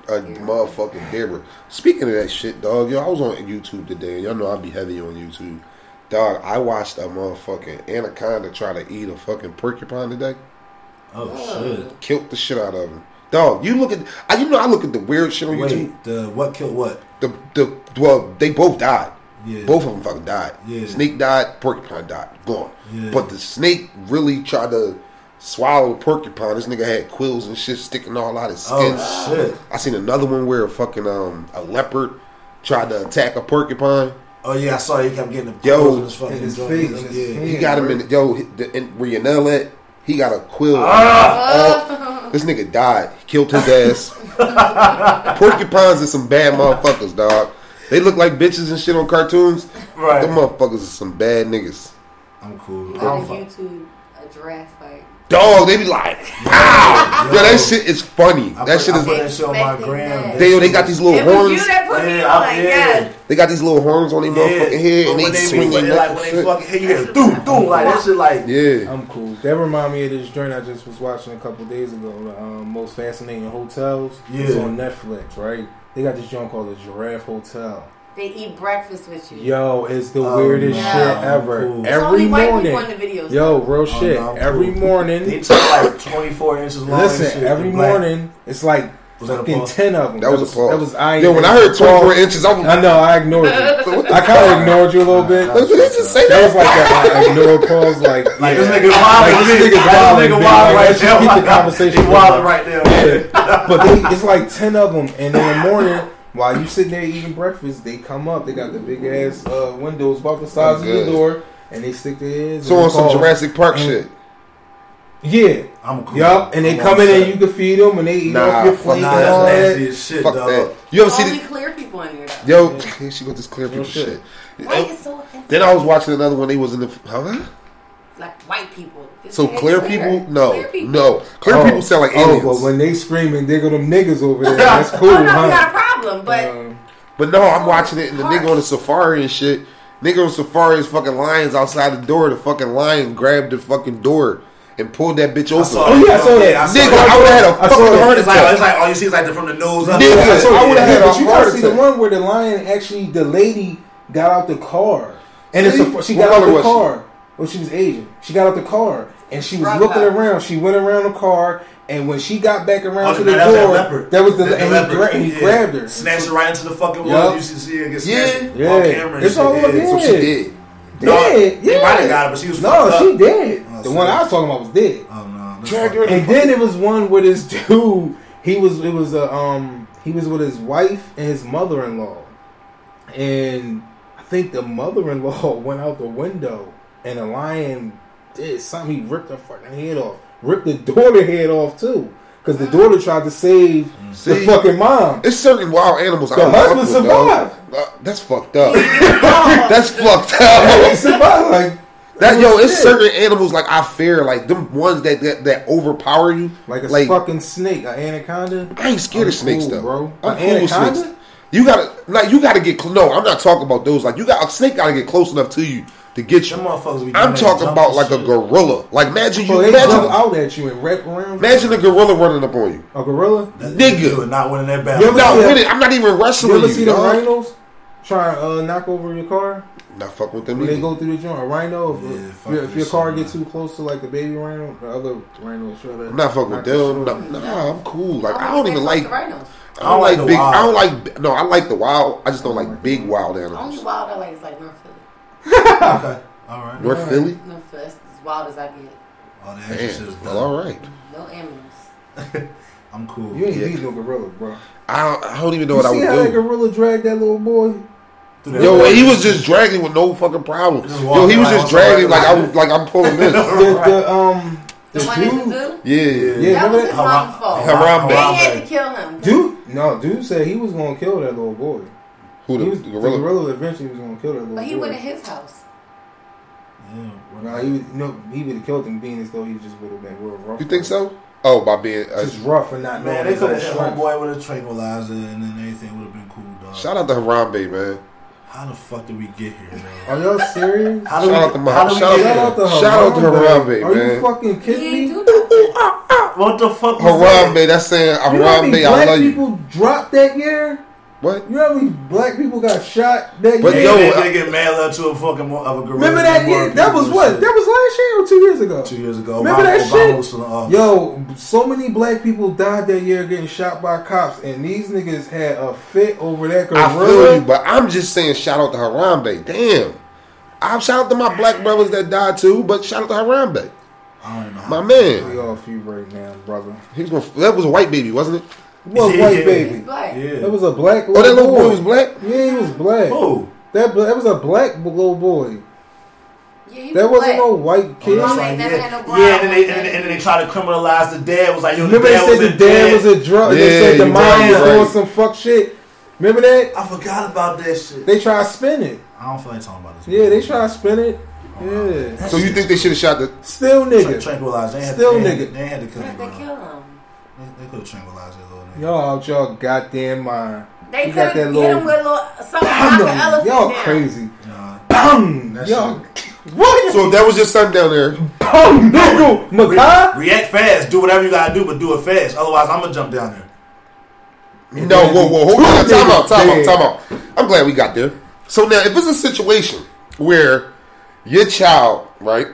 A motherfucking Deborah. Speaking of that shit, dog, yo, I was on YouTube today. Y'all know I be heavy on YouTube. Dog, I watched a motherfucking anaconda try to eat a fucking porcupine today. Oh shit! Killed the shit out of him. Dog, you look at, I, you know, I look at the weird shit on YouTube. Wait, the what killed what? The the well, they both died. Yeah, Both of them fucking died. Yeah. Snake died, porcupine died, gone. Yeah. But the snake really tried to swallow the porcupine. This nigga had quills and shit sticking all out of his skin. Oh shit! I seen another one where a fucking um a leopard tried to attack a porcupine. Oh yeah, I saw he kept getting the Yo, quills in his fucking in his joint. face, Yeah. in. He got him in the, yo the, in, where your nail at. He got a quill. Ah! All- [LAUGHS] this nigga died. Killed his ass. [LAUGHS] Porcupines are some bad motherfuckers, dog. They look like bitches and shit on cartoons. Right. Them motherfuckers are some bad niggas. I'm cool. I Look don't at fuck. YouTube, a giraffe fight. Dog. They be like, wow. [LAUGHS] Yo, that shit is funny. I That put, shit I is. put that shit on my Expecting gram. They they got these little It was you horns. that put me Yeah, on. Like, yeah. yes. They got these little horns on their motherfucking head, But and when they be swing their neck like when they shit. fucking hit you, hear doom doom like that shit like Yeah. I'm cool. That remind me of this joint I just was watching a couple days ago. The um, most fascinating hotels. It's Yeah. on Netflix, right? They got this joint called the Giraffe Hotel. They eat breakfast with you. Yo, it's the Oh, weirdest no. shit ever. Cool. Every only white morning. people in the videos. Yo, real Oh, shit. no, every cool. morning. they took like 24 inches long. and Listen, shit, every the black- morning it's like Was fucking ten of them. That was a pause. That was I. Yo, when I heard 24 inches, I was I know I ignored [LAUGHS] you. I kind of ignored you a little bit. Did he just say That that? was like a, a [LAUGHS] ignore pause. Like, Like yeah. this nigga wild. Like, this nigga's Like, wild, This nigga man. wild right let's there. keep the [LAUGHS] conversation He wild right there. Yeah. but they, it's like ten of them, and in the morning, while you sitting there eating breakfast, they come up. They got the big ass uh, windows about the size of your door, and they stick their heads. So in on the some calls. Jurassic Park And- shit. Yeah. I'm cool. Yup, and they I'm come all in and you can feed them, and they eat Nah, off your fuck plate Nah, and all that's that. nasty as shit, Fuck dog. that. You ever see the clear people in here. though. Yo, here [LAUGHS] she got this clear people Real shit. shit. White is so offensive. Then I was watching another one. They was in the huh? like white people. This So clear clear. people? No, Clear people. no. Clear Oh, people sound like Oh, but when they scream and dig them niggas over there, that's [LAUGHS] cool, Oh no, we huh? Got a problem, but Um, But no, I'm watching it and the nigga on the safari and shit. Nigga on safari is fucking lions outside the door. The fucking lion grabbed the fucking door and pulled that bitch I open. Oh, yeah, I saw that. I saw Nigga, that. I would have had a I fucking that. heart It's like, attack. it's like all you see is like the, from the nose up. Nigga, Yeah, I would've had a but you heart gotta see the one where the lion actually, the lady got out the car, and it's a, she got out the was she? car. Well, she was Asian. She got out the car and she was Rock looking out. around. She went around the car, and when she got back around Oh, to the that was that door, leopard. that was the, That- and, leopard. he, gra- he Yeah. grabbed her. Snatched her right into the fucking Yup. wall. You should see her get Yeah. snatched Yeah. on camera. It's all over Yeah. So she did. Dead, They yeah. might have got her, but she was no, she up. did. Oh, the one I was talking about was dead. Oh no. that's her. And then it was one with this [LAUGHS] dude. He was it was a um he was with his wife and his mother in law, and I think the mother in law [LAUGHS] went out the window, and the lion did something. He ripped her fucking head off, ripped the daughter head off too, because the daughter tried to save the fucking mom. It's certain wild animals. The don't husband dog. survived. Uh, that's fucked up. [LAUGHS] that's fucked up. He survived, like That yo, it's shit. certain animals like I fear, like them ones that that, that overpower you. like a like fucking snake, an anaconda. I ain't scared I'm of snakes cool, though, bro. I'm An cool with anaconda? snakes. You gotta like you gotta get no. I'm not talking about those. Like you got a snake gotta get close enough to you to get you. Them motherfuckers be I'm talking about and like a gorilla. Like imagine you Bro, imagine out at you and wrap around. imagine a gorilla running up on you. a gorilla. That Nigga. You not winning that battle. You battle. ever Not see that- with it. I'm not even wrestling. You wrestling ever you. see the dog. rhinos try and uh, knock over your car Not fuck with them. when they go through the joint? A rhino, if, Yeah, if your, if your car shit, gets too close to like the baby rhino, the other rhino will show that. I'm not fucking with them. No, the shit nah, I'm cool. Like Oh, I don't even fuck like. the rhinos. I don't like the big. wild. I don't like. No, I like the wild. I just don't like big wild The only animals. wild I like is like North Philly. Okay. [LAUGHS] All right. North Philly. No, Philly. That's as wild as I get. Oh, the extra shit is Damn. Well, all right. No animals. [LAUGHS] I'm cool. You ain't Yeah. beat no gorilla, bro. I don't, I don't even know You what I see how that would do. gorilla dragged that little boy? Yo, wall. he was just dragging with no fucking problem. Yo, he was just dragging like I regular- was like I'm pulling [LAUGHS] this. The, the um The, the one in the dude, zoo? Yeah, Yeah, that remember was his that? mom's fault. Harambe. They Harambe. had to kill him. dude, no, dude said he was gonna kill that little boy. Who He the, was, the the gorilla? gorilla eventually was gonna kill that little But he boy. went to his house. Yeah, Nah, he would, no, he would have killed him, being as though he just would have been real rough. You think so? Oh, by being uh, Just rough and not Man, they could own have hit strength. homeboy with a tranquilizer and then everything would have been cool, dog. shout out to Harambe, man. How the fuck did we get here, man? Are y'all serious? How Shout out to my- how do we shout get Shout here? out to Shout out to Harambe. Harambe, Are man. you fucking kidding me? [LAUGHS] Ah, ah. What the fuck was that? Harambe, that's saying uh, You know how many Harambe, I black love you. people dropped that year? What? You know how many black people got shot that But year? yo, Yo, uh, they get mad love to a fucking mo- of a gorilla. Remember that more year? That was what? shit. That was last year or two years ago? two years ago. Remember Obama, that Obama shit? was still. Yo, so many black people died that year getting shot by cops, and these niggas had a fit over that gorilla. I feel you, but I'm just saying shout out to Harambe. Damn. I'm shout out to my black brothers that died too, but shout out to Harambe. I don't know. My man. We off you right now, brother. He was gonna, that was a white baby, wasn't it? What Yeah. white He's baby? black. Yeah. That was a black Oh, little that little boy. boy was black? Yeah, he was black. Who? That that was a black little boy. Yeah, he That was wasn't no white oh, kid. Oh, right, yeah. had no brown yeah, and then, they, one. and, then, and then they try to criminalize the dad. It was like, yo, the Remember they said was the dad was a drug. Yeah, they said the mom right, was right. doing some fuck shit. Remember that? I forgot about that shit. They try to spin it. I don't feel like talking about this. Yeah, they try to spin it. Oh, yeah. So you think they should have shot the? Still Tra- nigga. tranquilize. They had Still to, they, nigga. ain't- They had to kill But him. they bro. kill. They, they could have tranquilized that little nigga. Y'all out y'all goddamn mind. They You could got have that hit little- him with a little something Bam knock an elephant Y'all down. crazy. Nah. Bam! Y'all. What? So that was your son down there. Bam, nigga. Re- Makai? react fast. Do whatever you gotta do, but do it fast. Otherwise, I'm gonna jump down there. No, whoa, whoa, hold on. Two Time out, time out, time out. I'm glad we got there. So now, if it's a situation where your child, right,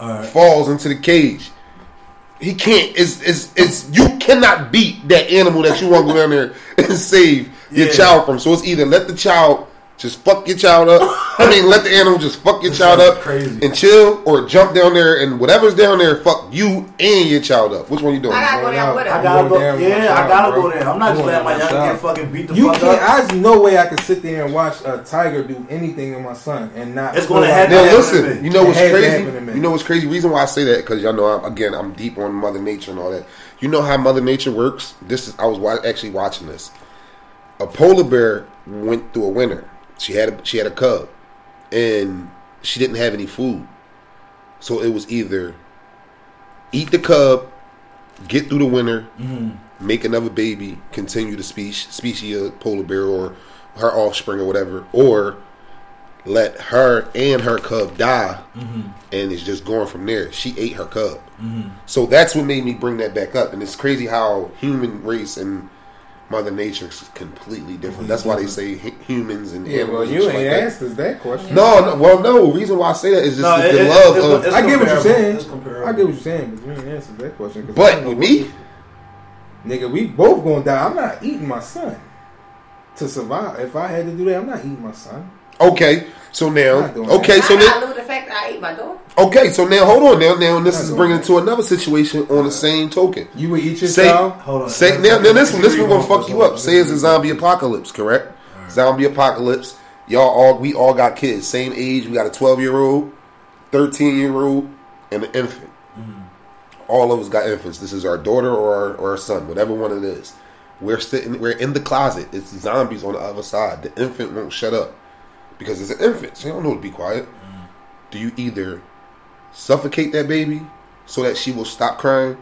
All right. falls into the cage, he can't. It's, it's, it's, you cannot beat that animal that you want to go down there and save your Yeah. child from. So it's either let the child just fuck your child up. I mean, let the animal just fuck your This child up crazy. and chill, or jump down there and whatever's down there, fuck you and your child up. Which one you doing? I gotta go down with I gotta Go go. down Yeah, I gotta bro. go there. I'm not just letting my young my kid child. fucking beat the You fuck can't. up. There's no way I could sit there and watch a tiger do anything to my son and not. It's gonna happen. Now listen, to you know what's crazy? happened to me. You know what's crazy? Reason why I say that because y'all know I'm, again I'm deep on Mother Nature and all that. You know how Mother Nature works. This is I was wa- actually watching this. A polar bear went through a winter. She had a, she had a cub, and she didn't have any food. So it was either eat the cub, get through the winter, mm-hmm. make another baby, continue the species species of polar bear or her offspring or whatever, or let her and her cub die, mm-hmm. and it's just going from there. She ate her cub, mm-hmm. so that's what made me bring that back up. And it's crazy how human race and Mother Nature is completely different. That's why they mm-hmm. say humans and Yeah, well, animals. and you shit ain't like that. asked us that question. No, no, well, no. Reason why I say that is just No, the, it- the it- love it's- of. it's I get what you're saying. I get what you're saying, but you ain't answered that question. 'cause I But with me, nigga, we both gonna die. I'm not eating my son to survive. If I had to do that, I'm not eating my son. Okay. So now, okay. that. So now, gotta live the fact that I ate my daughter. okay. So now, hold on. Now, now, this is bringing that. to another situation on the same token. You would eat your Say- child. Hold on. Say now, now this one, this one gonna fuck you up. Say it's a zombie apocalypse, correct? Zombie apocalypse. Y'all all we all got kids, same age. We got a twelve year old, thirteen year old, and an infant. Mm-hmm. All of us got infants. This is our daughter or our, or our son, whatever one it is. We're sitting. We're in the closet. It's zombies on the other side. The infant won't shut up because it's an infant. So you don't know to be quiet. Do you either suffocate that baby so that she will stop crying,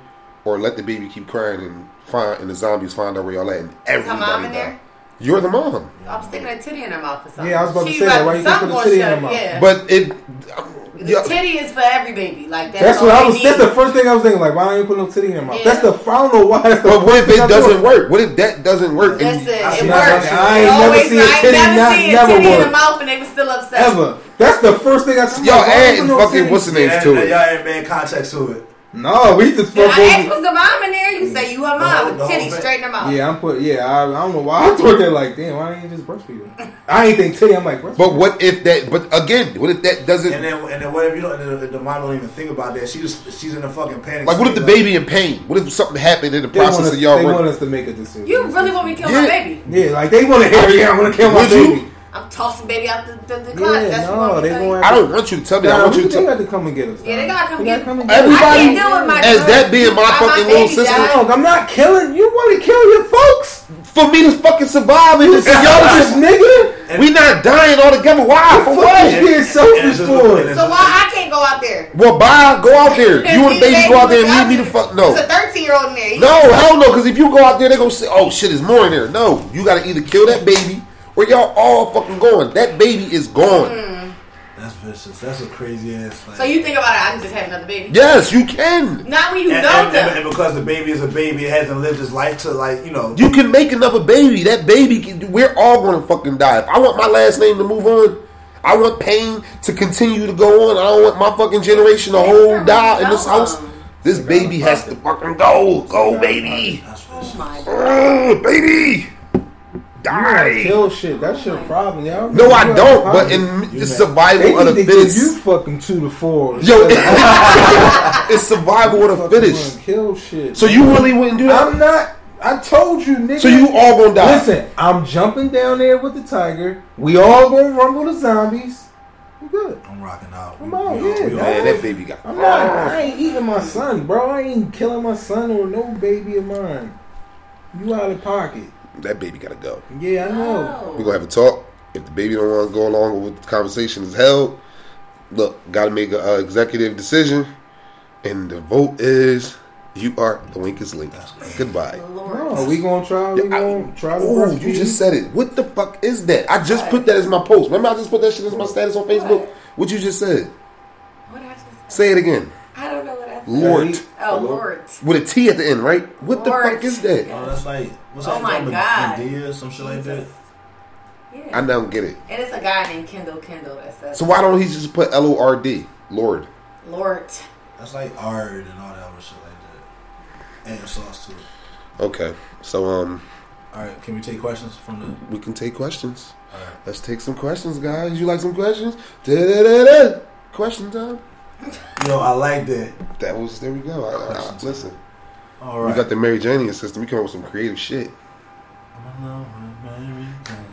or let the baby keep crying and find and the zombies find out where y'all at and everybody mom die? You're the mom, I'm sticking a titty in her mouth or something. Yeah, I was about to say that. about- Why you gonna put something a titty in her mouth? Yeah. but it. um, the yeah, titty is for every baby. Like that's, That's what I was. need. That's the first thing I was thinking. Like, why don't you put no titty in her mouth? Yeah. That's the. I don't know why. That's the. but what if first thing I it doesn't thought. work? What if that doesn't work? And- Listen, it works. I ain't It never always- seen a I ain't titty never not- seen a never titty in work. the mouth and they was still upset. Ever. That's the first thing I thought. y'all Why don't you adding put no fucking what's the Yeah, names to it. y'all it? ain't made context to it. No, we just Then fuck I asked, was the mom in there? You say you her whole- mom with the titty thing. straight in her mouth. Yeah, I'm put. Yeah, I, I don't know why I thought that. Like, damn, why didn't you just breastfeed her? I ain't think titty. I'm like breastfeed. But what if that? But again, what if that doesn't? And then, and then what if you don't? And the, the mom don't even think about that. She just she's in a fucking panic. Like, what if the state, baby in pain? What if something happened in the process us, of y'all? they run- want us to make a decision. You really want me to kill Yeah. my baby? Yeah, like they want to hear. Yeah, I want to kill my Would you? baby. I'm tossing baby out the, the, the closet. Yeah, That's no, what they telling gonna. I don't want you to tell me. I want you to they tell. got to come and get us. Yeah, they gotta come They get- come and Everybody- I can't deal with my As daughter. that being my Why fucking baby little sister- died? Dog, I'm not killing. You want to kill your folks? For me to fucking survive and this is y'all Selfish nigga. We not dying all together. Why? For what? you being selfish for? and- So why I can't go out there? Well, bye. Go out [LAUGHS] there. You and the baby go out there and leave me the fuck. No. There's a 13 year old in there. No, hell no. Because if you go out there, they gonna say, "Oh shit, there's more in there." No, you got to either kill that baby or y'all all fucking going. That baby is gone. Mm-hmm. That's vicious. That's a crazy ass. Like, So you think about it? I can just have another baby. Yes, you can. Not when you and, know and, and, them. and because the baby is a baby, it hasn't lived its life to like you know. You can make another baby. That baby, can, we're all gonna fucking die. If I want my last name to move on, I want pain to continue to go on. I don't want my fucking generation to whole die in this house. This baby has to fucking go. Go, baby. Oh my god. Oh, baby. You Die. kill shit. That's your problem, y'all. No, I don't. But in the survival of the fittest. you fucking two to four. [LAUGHS] Yo, [LAUGHS] it's survival of the Fucking fittest. wanna Kill shit. So you really wouldn't do that? I'm not. I told you, nigga. So you all gonna die? Listen, I'm jumping down there with the tiger. We all gonna rumble the zombies. We good. I'm rocking out. Come on, We- we- yeah, we Man, that baby got. I'm not. I ain't eating my son, bro. I ain't killing my son or no baby of mine. You out of pocket. That baby gotta go. Yeah, I know. We're gonna have a talk. If the baby don't want to go along with the conversation is held, look, gotta make an uh, executive decision, and the vote is you are the weakest link. Goodbye. Lord. No, we gonna try. We I- gonna try to. Oh, breastfeed you just said it. What the fuck is that? I just put that as my post. Remember, I just put that shit as my status on Facebook. What? What you just said? What I just said? Say it again. I don't know what I said. Lord. Oh, Lord. With a T at the end, right? What the fuck is that? Oh, that's like what's Oh that? my called? God. Madea, some shit like that. Yeah. I don't get it. and it's a guy named Kendall Kendall that says, So why don't he just put L O R D? Lord. Lord. That's like ard and all that other shit like that. And sauce too. Okay. So um, All right, can we take questions from the? we can take questions. All right. Let's take some questions, guys. You like some questions? Da-da-da-da. Question time. Yo, I like that. That was there. We go. I, I, Questions. listen, All we got the Mary Jane system. We come up with some creative shit.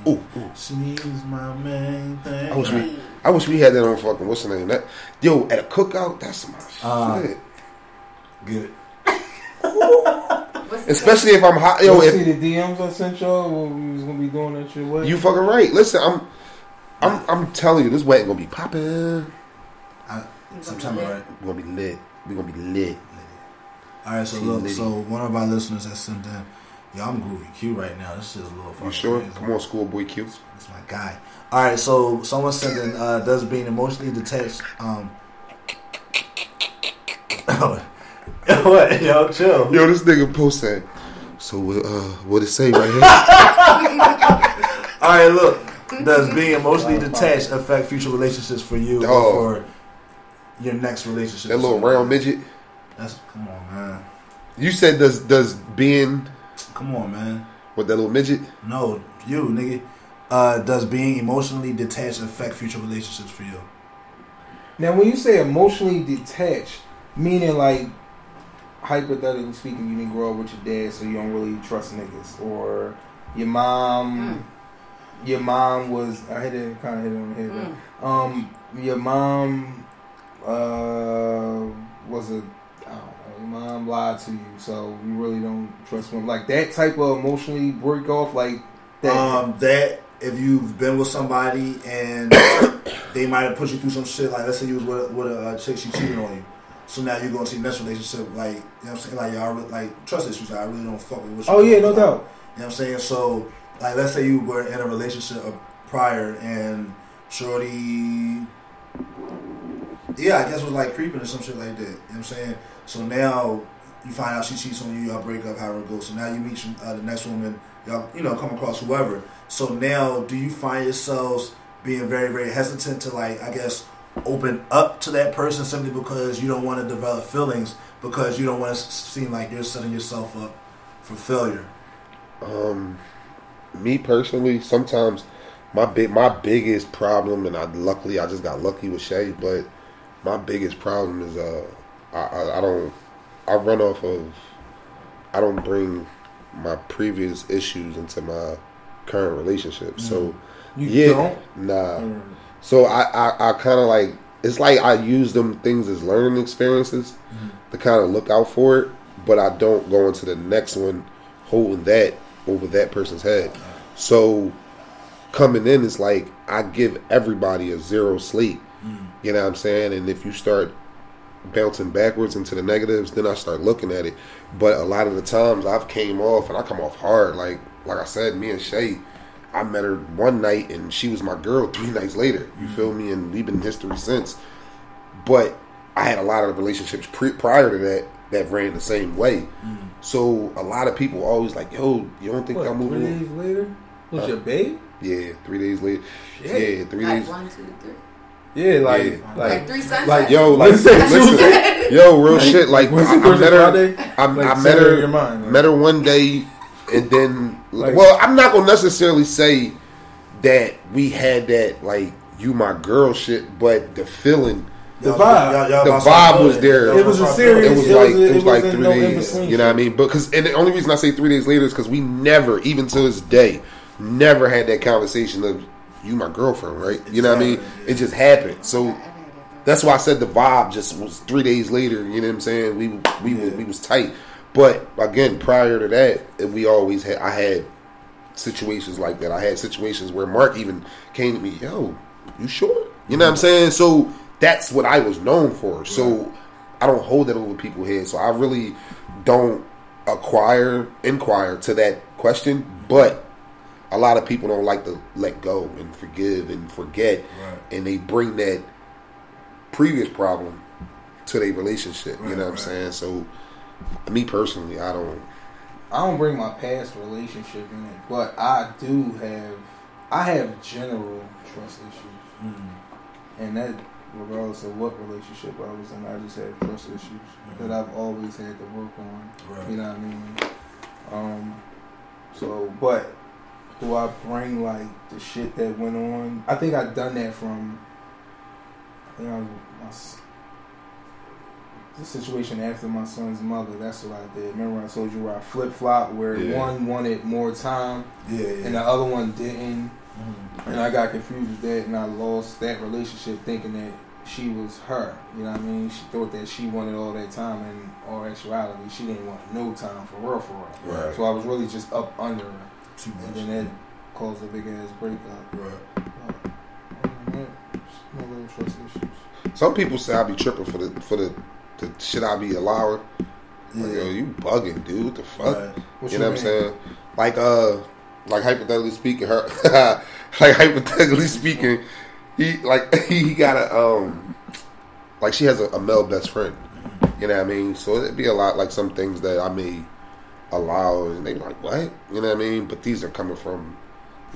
Ooh, ooh. She's my main thing. I wish we, I wish we had that on fucking what's the name? That yo at a cookout. That's my Uh, shit. Get it. Especially if I'm hot. Yo, Yo, see if the DMs I sent y'all. when We was gonna be doing that shit. What? you fucking right. Listen, I'm, I'm, I'm telling you, this wedding gonna be popping. I, name? September, right? We're gonna be lit. We're gonna be lit. All right. So look. So one of our listeners has sent in. Yo, I'm groovy Q right now. This shit is a little fucking You sure? crazy. Come on, schoolboy Q. That's my guy. All right, so someone sent in, uh, does being emotionally detached. Um, [LAUGHS] what? [LAUGHS] Yo, chill. Yo, this nigga post that. So uh, what it say right here? [LAUGHS] All right, look. Does being emotionally detached affect future relationships for you Dog. or for your next relationship? that little round midget. That's come on, man. You said does does being Come on, man. What that little midget? No, you nigga. Uh, does being emotionally detached affect future relationships for you? Now, when you say emotionally detached, meaning like hypothetically speaking, you didn't grow up with your dad, so you don't really trust niggas, or your mom, your mom was I hit it kind of hit it on the head. Mm. Um, your mom uh was a mom lied to you, so you really don't trust women. Like that type of emotionally break off, like that. Um, that if you've been with somebody and [COUGHS] they might have put you through some shit, like let's say you was with, with a chick, she cheated on you. So now you're going to the next relationship, like, you know what I'm saying? Like, y'all, re- like, trust issues. I really don't fuck with what you oh yeah, no doubt. You know what I'm saying? So, like, let's say you were in a relationship prior and Shorty, yeah, I guess it was like creeping or some shit like that. You know what I'm saying? So now you find out she cheats on you, y'all break up, however it goes. So now you meet uh, the next woman, y'all, you know, come across whoever. So now, do you find yourselves being very, very hesitant to, like, I guess, open up to that person simply because you don't want to develop feelings because you don't want to seem like you're setting yourself up for failure? Um, me personally, sometimes my big my biggest problem, and I luckily I just got lucky with Shay, but my biggest problem is uh I, I, I don't I run off of I don't bring my previous issues into my current relationship. So mm. You yeah, don't. nah. Mm. So I, I, I kind of like it's like I use them things as learning experiences mm. to kind of look out for it, but I don't go into the next one holding that over that person's head. So coming in is like I give everybody a zero sleep. Mm. You know what I'm saying? And if you start bouncing backwards into the negatives, then I start looking at it. But a lot of the times I've came off and I come off hard. Like like I said, me and Shay, I met her one night and she was my girl [LAUGHS] three nights later. You feel mm-hmm. me? And we've been in history since. But I had a lot of relationships pre- prior to that that ran the same way. Mm-hmm. So a lot of people always like, yo, you don't think What, I'm moving? three moving? days later? Was Huh? your babe? Yeah, three days later. Shit. Yeah, three Like days. one, two, three. Yeah, like Yeah. Like, like three sunsets. like Yo, like Wednesday, listen, yo, real shit. Like Wednesday, I, I met her. Friday. I, Like, I met her. your mind, like- met her one day, and then Like- well, I'm not gonna necessarily say that we had that like you my girl shit, but the feeling, The vibe. the about to vibe start was building. there. Y'all It was a to serious- It was It like was- it it was like three no days. You know what I mean? Because and the only reason I say three days later is because we never, even to this day, never had that conversation of you my girlfriend, right? You know what I mean? It just happened. So that's why I said the vibe just was three days later. You know what I'm saying? We we was, we was tight. But again, prior to that, we always had I had situations like that. I had situations where Mark even came to me, "Yo, you sure?" You know what I'm mm-hmm. saying? So that's what I was known for. So I don't hold that over people's heads. So I really don't acquire inquire to that question, but a lot of people don't like to let go and forgive and forget, Right. and they bring that previous problem to their relationship. you know what I'm saying? So, me personally, I don't. I don't bring my past relationship in it, but I do have I have general trust issues, Mm. and that regardless of what relationship I was in, I just have trust issues that I've always had to work on. Right. You know what I mean? Um, so, but do I bring like the shit that went on? I think I've done that from. I think I, my, the situation after my son's mother. That's what I did. Remember I told you where I flip flop, where Yeah. one wanted more time Yeah, yeah. and the other one didn't, Mhm. and I got confused with that, and I lost that relationship thinking that she was her. You know what I mean? She thought that she wanted all that time, and all actuality, she didn't want no time for real, for real. Right. So I was really just up under her, Too and much. then that caused a big ass breakup. Right. Uh, other than that, just no little trust issues. Some people say I be tripping for the for the, the shit I be allowing. Yeah. Like, yo, you bugging, dude. What the fuck? Right. What you know what I'm saying? Like uh like hypothetically speaking, her [LAUGHS] like hypothetically speaking, he like [LAUGHS] he got a um like she has a, a male best friend. You know what I mean? So it'd be a lot like some things that I may allow and they like, What? You know what I mean? But these are coming from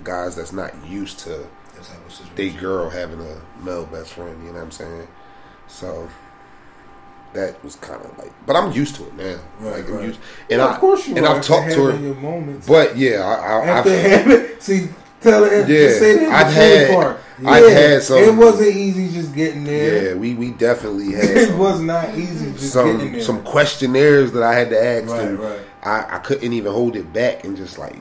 guys that's not used to That type of they girl having a male best friend, you know what I'm saying? So that was kind of like, but I'm used to it now. Right, like, I'm used, and Yeah, I of course you and I've talked to her, Your moments. but yeah, I, I, I've, having, see, tell her, Yeah, just say that I've had- part. I've had some- It wasn't easy just getting there. yeah, we we definitely had [LAUGHS] It some, was not easy just getting some there. some questionnaires that I had to ask, Right, and right. I, I couldn't even hold it back and just like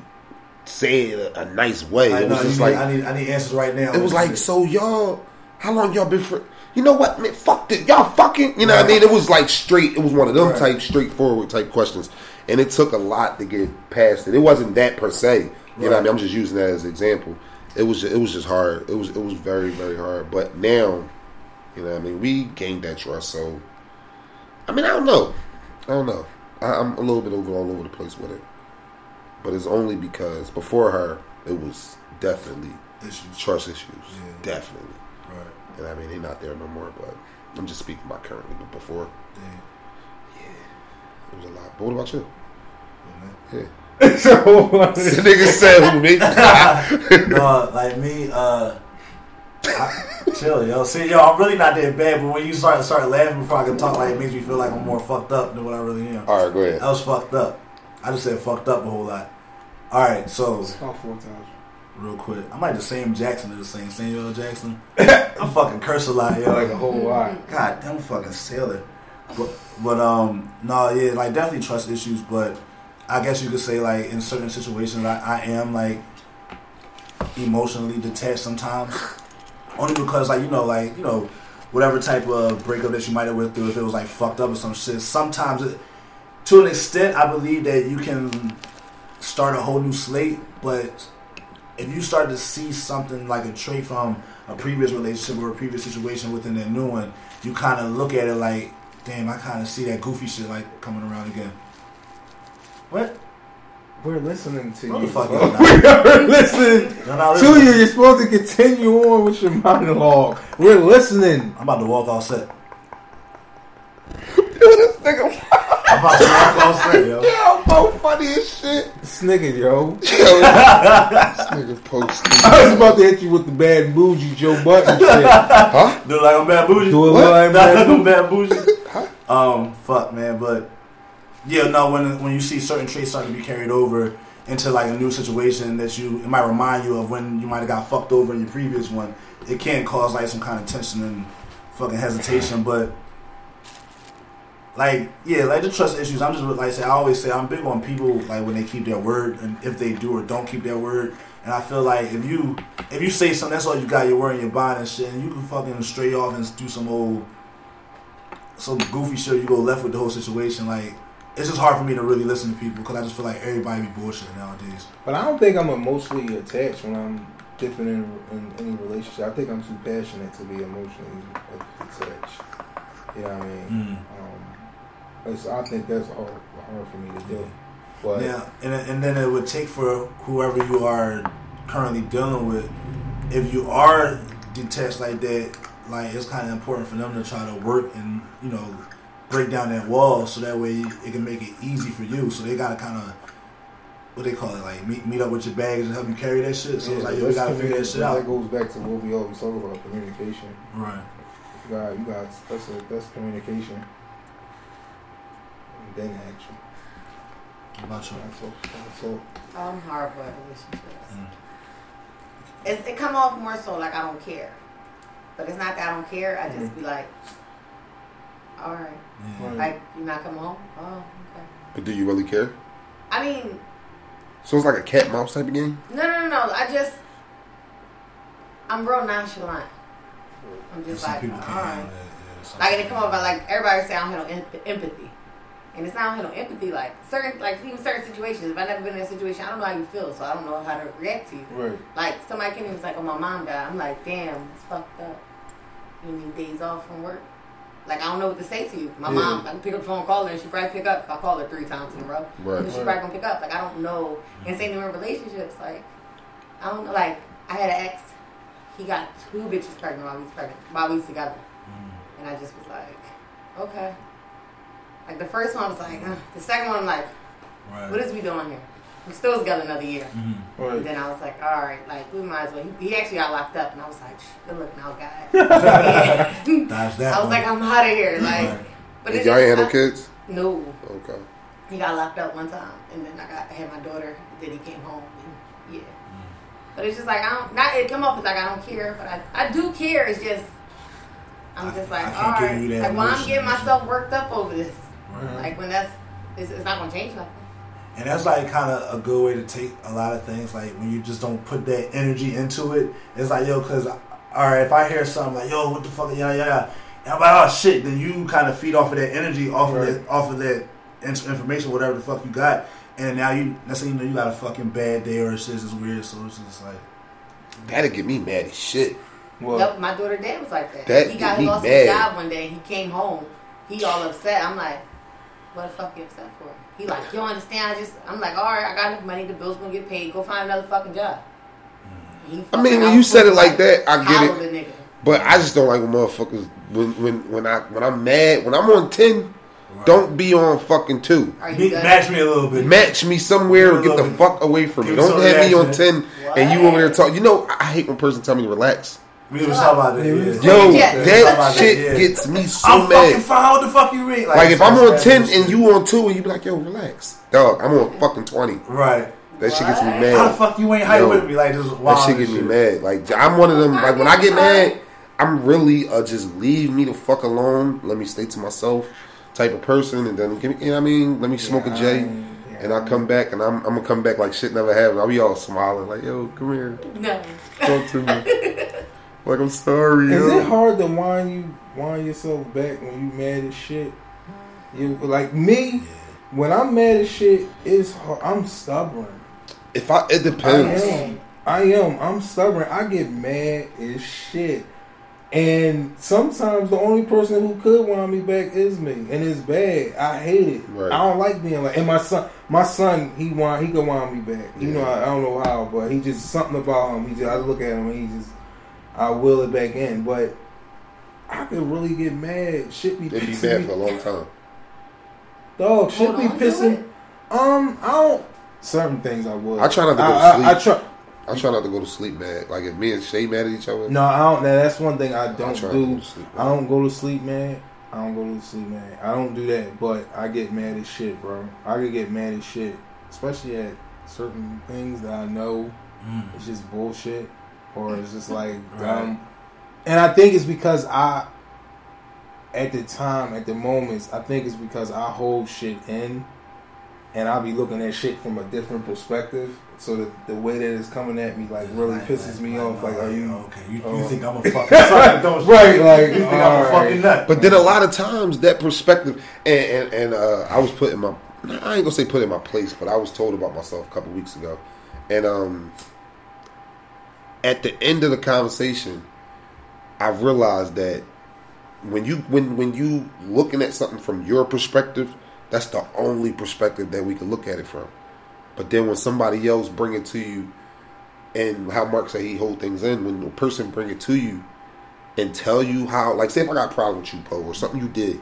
say it a, a nice way. I It was know, just you need- like I need, I need answers right now. It was like, so y'all, how long y'all been for? You know what, man? Fuck this. Y'all fucking. You know what I mean? It was like straight. It was one of them Right. type straightforward type questions, and it took a lot to get past it. It wasn't that per se. You know what I mean? I'm just using that as an example. It was. It was just hard. It was. It was very very hard. But now, you know, what I mean, we gained that trust. So, I mean, I don't know. I don't know. I, I'm a little bit over all over the place with it, but it's only because before her, it was definitely issues. trust issues. Yeah. Definitely. Right. And I mean, they're not there no more, but I'm just speaking about currently. But before, Damn. it was a lot. But what about you? Yeah. [LAUGHS] [LAUGHS] Yeah. so, nigga said who me? [LAUGHS] no, like me, uh, I, chill, yo. See, yo, I'm really not that bad, but when you start start laughing before I can talk, like it makes me feel like I'm more fucked up than what I really am. All right, go ahead. I was fucked up. I just said fucked up a whole lot. All right, so About four times. real quick, I'm like the same Jackson as the same Samuel Jackson. [LAUGHS] I'm fucking curse a lot, yo. Like a whole lot. God damn fucking sailor. But, but um no yeah like definitely trust issues but I guess you could say like in certain situations I, I am like emotionally detached sometimes only because like you know like you know whatever type of breakup that you might have went through if it was like fucked up or some shit sometimes it, to an extent I believe that you can start a whole new slate but if you start to see something like a trait from a previous relationship or a previous situation within that new one, you kind of look at it like, damn, I kind of see that goofy shit like coming around again. What? We're listening to you. fuck bro. We're listening to you. You're supposed to continue on with your monologue. We're listening. I'm about to walk off set. this nigga, [LAUGHS] I'm about to walk off set, yo. yo, Mo funny as shit. This nigga, yo. Yo, [LAUGHS] this nigga posted. I was about to hit you with the bad bougie Joe Budden [LAUGHS] shit. Huh? Do it like I'm bad bougie. Do it What? like I'm bad bougie. bougie. Um, fuck, man, but yeah, no. When when you see certain traits starting to be carried over into like a new situation that you it might remind you of when you might have got fucked over in your previous one, it can cause like some kind of tension and fucking hesitation. But like yeah, like the trust issues. I'm just like I say. I always say I'm big on people like when they keep their word and if they do or don't keep their word. And I feel like if you if you say something, that's all you got. You're wearing your bond and shit, and you can fucking stray off and do some old some goofy shit. You go left with the whole situation. Like it's just hard for me to really listen to people because I just feel like everybody be bullshitting nowadays. But I don't think I'm emotionally attached when I'm dipping in, in any relationship. I think I'm too passionate to be emotionally attached. You know what I mean? Mm. Um, I think that's hard, hard for me to do. But Yeah, and and then it would take for whoever you are currently dealing with, if you are detached like that, like it's kind of important for them to try to work and you know break down that wall so that way it can make it easy for you. So they gotta kind of what they call it, like meet meet up with your baggage and help you carry that shit. So it's like yo, we gotta figure that communi- shit That out. goes back to what we always talk about communication. Right. You got, you got that's a, that's communication. And then action. What about you? That's all. That's all. I'm horrible at relationships. Mm. It's, it come off more so like I don't care, but it's not that I don't care. I just Mhm. be like, all right, Yeah. Right. like you not come home. Oh, okay. But do you really care? I mean, So it's like a cat mouse type of game. no, no, no, no. I just, I'm real nonchalant. I'm just some like, people all can't right. handle that. Yeah, Like, and it come up like everybody say I don't have no empathy, and it's not I don't have no empathy. Like certain, like even certain situations. If I never been in a situation, I don't know how you feel, so I don't know how to react to you. Right. Like somebody came in and was like, "Oh, my mom died." I'm like, "Damn, it's fucked up." You need days off from work. Like I don't know what to say to you. My Yeah. mom, I can pick up the phone, call her, and she probably pick up. If I call her three times in a row, Right. she Right. probably gonna pick up. Like I don't know. And same thing with relationships. Like I don't know. Like I had an ex. He got two bitches pregnant while we was pregnant while we was together, Mm. and I just was like, okay. Like the first one I was like, uh. the second one I'm like, Right. what is we doing here? We Still got another year. Mhm. And then I was like, all right, like we might as well. He, he actually got locked up, and I was like, good looking out, guy. [LAUGHS] And That's that. I was one. like, I'm out of here, like. Right. But Did it y'all just- ain't have no kids? No, Okay. he got locked up one time, and then I got I had my daughter. Then he came home, and yeah. But it's just like I don't. Not it come off as like I don't care, but I I do care. It's just I'm I- just like, I can't all give right, you that like why I'm emotion, getting myself worked up over this. Right. Like when that's it's, it's not gonna change nothing. And that's like kind of a good way to take a lot of things. Like when you just don't put that energy into it, it's like yo, because all right, if I hear something like yo, what the fuck, yeah, yeah, and I'm like, oh shit, then you kind of feed off of that energy, off Right. of that, off of that information, whatever the fuck you got, and now you, let's say you know you got a fucking bad day or shit is weird, so it's just like, That'd get me mad as shit. Well, Nope, my daughter dad was like that. That he got get me he lost mad. his job one day. He came home. He all upset. I'm like, what the fuck you upset for? He like, you don't understand. I just, I'm like, all right, I got enough money. The bills gonna get paid. Go find another fucking job. Mm. He I mean, when you said it like that, I get it. But I just don't like when motherfuckers when when when I when I'm mad when I'm on ten, right. don't be on fucking two. Be- match me a little bit. Match me somewhere or get the little- fuck away from me. give me Don't have me on reaction. ten and you over there talking. You know, I I hate when a person tell me to relax. We was talking about that. Yeah, we Yeah. was Yo, Yeah. that Somebody- shit yeah. gets me so I'm fucking mad. fine. What the fuck you read? Like if I'm on ten and shit. you on two and you be like, yo, relax, dog. I'm on fucking twenty. right. That shit gets me mad. How the fuck you ain't hype Yo, with me? Like this is That shit gets get me mad. Like I'm one of them. Like when I get mad, I'm really uh, just leave me the fuck alone. Let me stay to myself, type of person, and then. You know what I mean? Let me smoke a J, Yeah. and I come back, and I'm, I'm gonna come back like shit never happened. I'll be all smiling like, yo, come here, No. talk to me. [LAUGHS] like I'm sorry. Is yo. it hard to wind you wind yourself back when you mad as shit? You like me when I'm mad as shit. It's hard. I'm stubborn. If I, it depends. I am. I am. I'm stubborn. I get mad as shit. And sometimes the only person who could wind me back is me, and it's bad. I hate it. Right. I don't like being like. And my son, my son, he wind, he could wind me back. You Yeah. know, I, I don't know how, but he just something about him. He just, I look at him and he just, I will it back in. But I could really get mad. Shit be They be pissing mad me. for a long time. Dog, shit Hold be on pissing. Um, I don't. Certain things I would. I try not to go to I, I, I sleep. try. I try not to go to sleep mad. Like if me and Shay mad at each other, No, I don't. Now that's one thing I I don't try to go do. sleep. I don't go to sleep, man. I don't go to sleep, man. I don't do that, but I get mad as shit, bro. I could get mad as shit, especially at certain things that I know Mm. it's just bullshit, or it's just like Right. dumb. And I think it's because I, at the time, at the moments, I think it's because I hold shit in, and I'll be looking at shit from a different perspective. So that the way that it's coming at me, like, really Like- pisses me off. Like, are you okay? You, you oh. think I'm a [LAUGHS] fucking son, don't [LAUGHS] right? Like, You think I'm a alright. fucking nut? But then a lot of times that perspective, and and, and uh, I was putting my I ain't gonna say put in my place, but I was told about myself a couple weeks ago, and um, at the end of the conversation, I realized that when you when when you looking at something from your perspective, that's the only perspective that we can look at it from. But then when somebody else bring it to you, and how Mark said he hold things in, when a person bring it to you and tell you how, like, say if I got a problem with you, Poe, or something you did,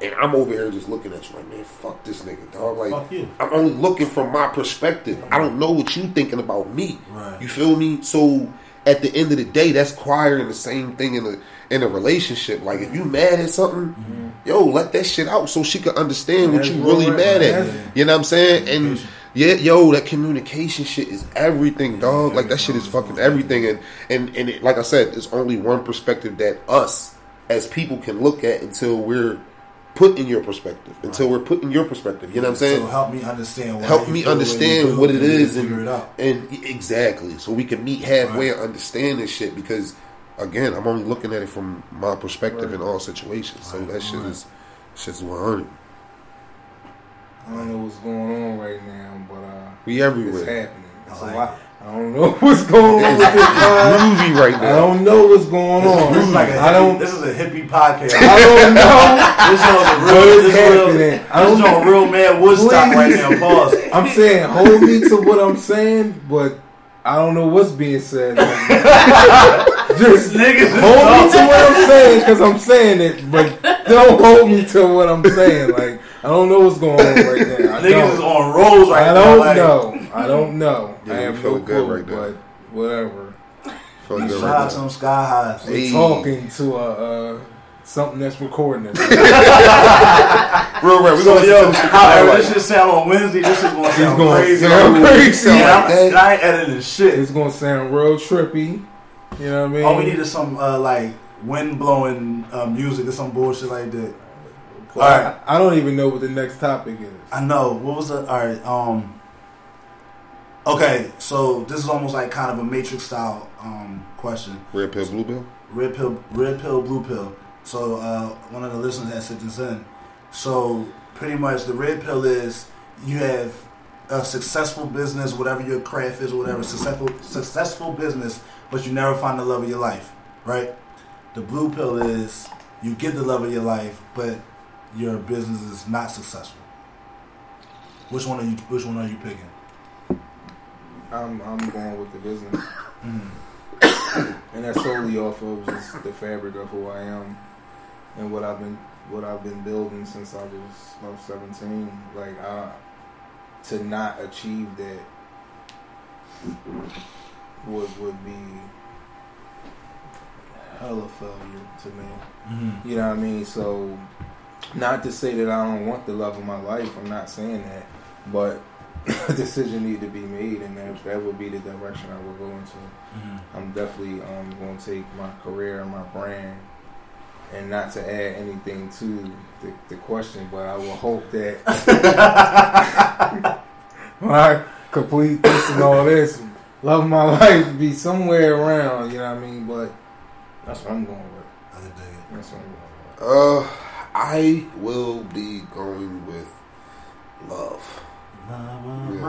and I'm over here just looking at you like, man, fuck this nigga, dog. Like, Fuck you. I'm only looking from my perspective. I don't know what you thinking about me. Right. You feel me? So at the end of the day, that's choiring the same thing in a in a relationship. Like if you mad at something, yo, let that shit out so she can understand what you really right. mad at. You know what I'm saying? And yeah, yo, that communication shit is everything, dog. Like that shit is fucking everything. And and and it, like I said, it's only one perspective that us as people can look at until we're put in your perspective. Until we're put in your perspective. You know what I'm saying? So help me understand. Help me feel the way you understand what it is and it out. and exactly so we can meet halfway Right. and understand this shit because again i'm only looking at it from my perspective in all situations so Right, that shit right. is shit's 100 I don't know what's going on right now, but uh, we it's everywhere happening. It's I a like lot. I don't know [LAUGHS] what's going on with this it's pod. groovy right I don't know what's going on. This is like a I don't. this is a hippie podcast. I don't [LAUGHS] know. this show's a real, is this real, happening? I don't show a real man Woodstock right now. Pause. [LAUGHS] I'm saying hold me to what I'm saying, but I don't know what's being said. Just Niggas hold me to what I'm saying because I'm saying it, but don't hold me to what I'm saying. Like I don't know what's going on right now. I [LAUGHS] Niggas is on rolls right I now. I don't like, know. I don't know. [LAUGHS] Yeah, I you have feel no good clue, right there. but whatever. Feel good Shout right out to now. them sky highs. Hey. We're talking to a uh, something that's recording it. [LAUGHS] real right we So gonna yo, listen to the however this shit sound on Wednesday, this is gonna sound gonna crazy. sound crazy. Sound Yeah, like I'm- I ain't editing shit. it's gonna sound real trippy. You know what I mean? All we need is some uh, like wind blowing uh, music or some bullshit like that. All right. I, I don't even know what the next topic is. I know. What was the? All right. Um. Okay, so this is almost like kind of a matrix style um, question. red pill blue pill Red pill, red pill, blue pill. So uh, one of the listeners has sent this in. So pretty much the red pill is you have a successful business, whatever your craft is, or whatever successful successful business, but you never find the love of your life, right? The blue pill is you get the love of your life, but your business is not successful. Which one are you? Which one are you picking? I'm I'm going with the business, Mm. and that's solely off of just the fabric of who I am and what I've been what I've been building since I was about 17. Like I, to not achieve that would would be hella failure to me. Mm-hmm. You know what I mean? So, not to say that I don't want the love of my life. I'm not saying that, but [LAUGHS] a decision need to be made, and that that would be the direction I would go into. Mm-hmm. I'm definitely um, going to take my career and my brand, and not to add anything to the, the question, but I will hope that [LAUGHS] [LAUGHS] when I complete this and all this, love of my life be somewhere around. You know what I mean? But that's what I'm going with. I dig it. That's what I'm going with. uh i will be going with love Yeah.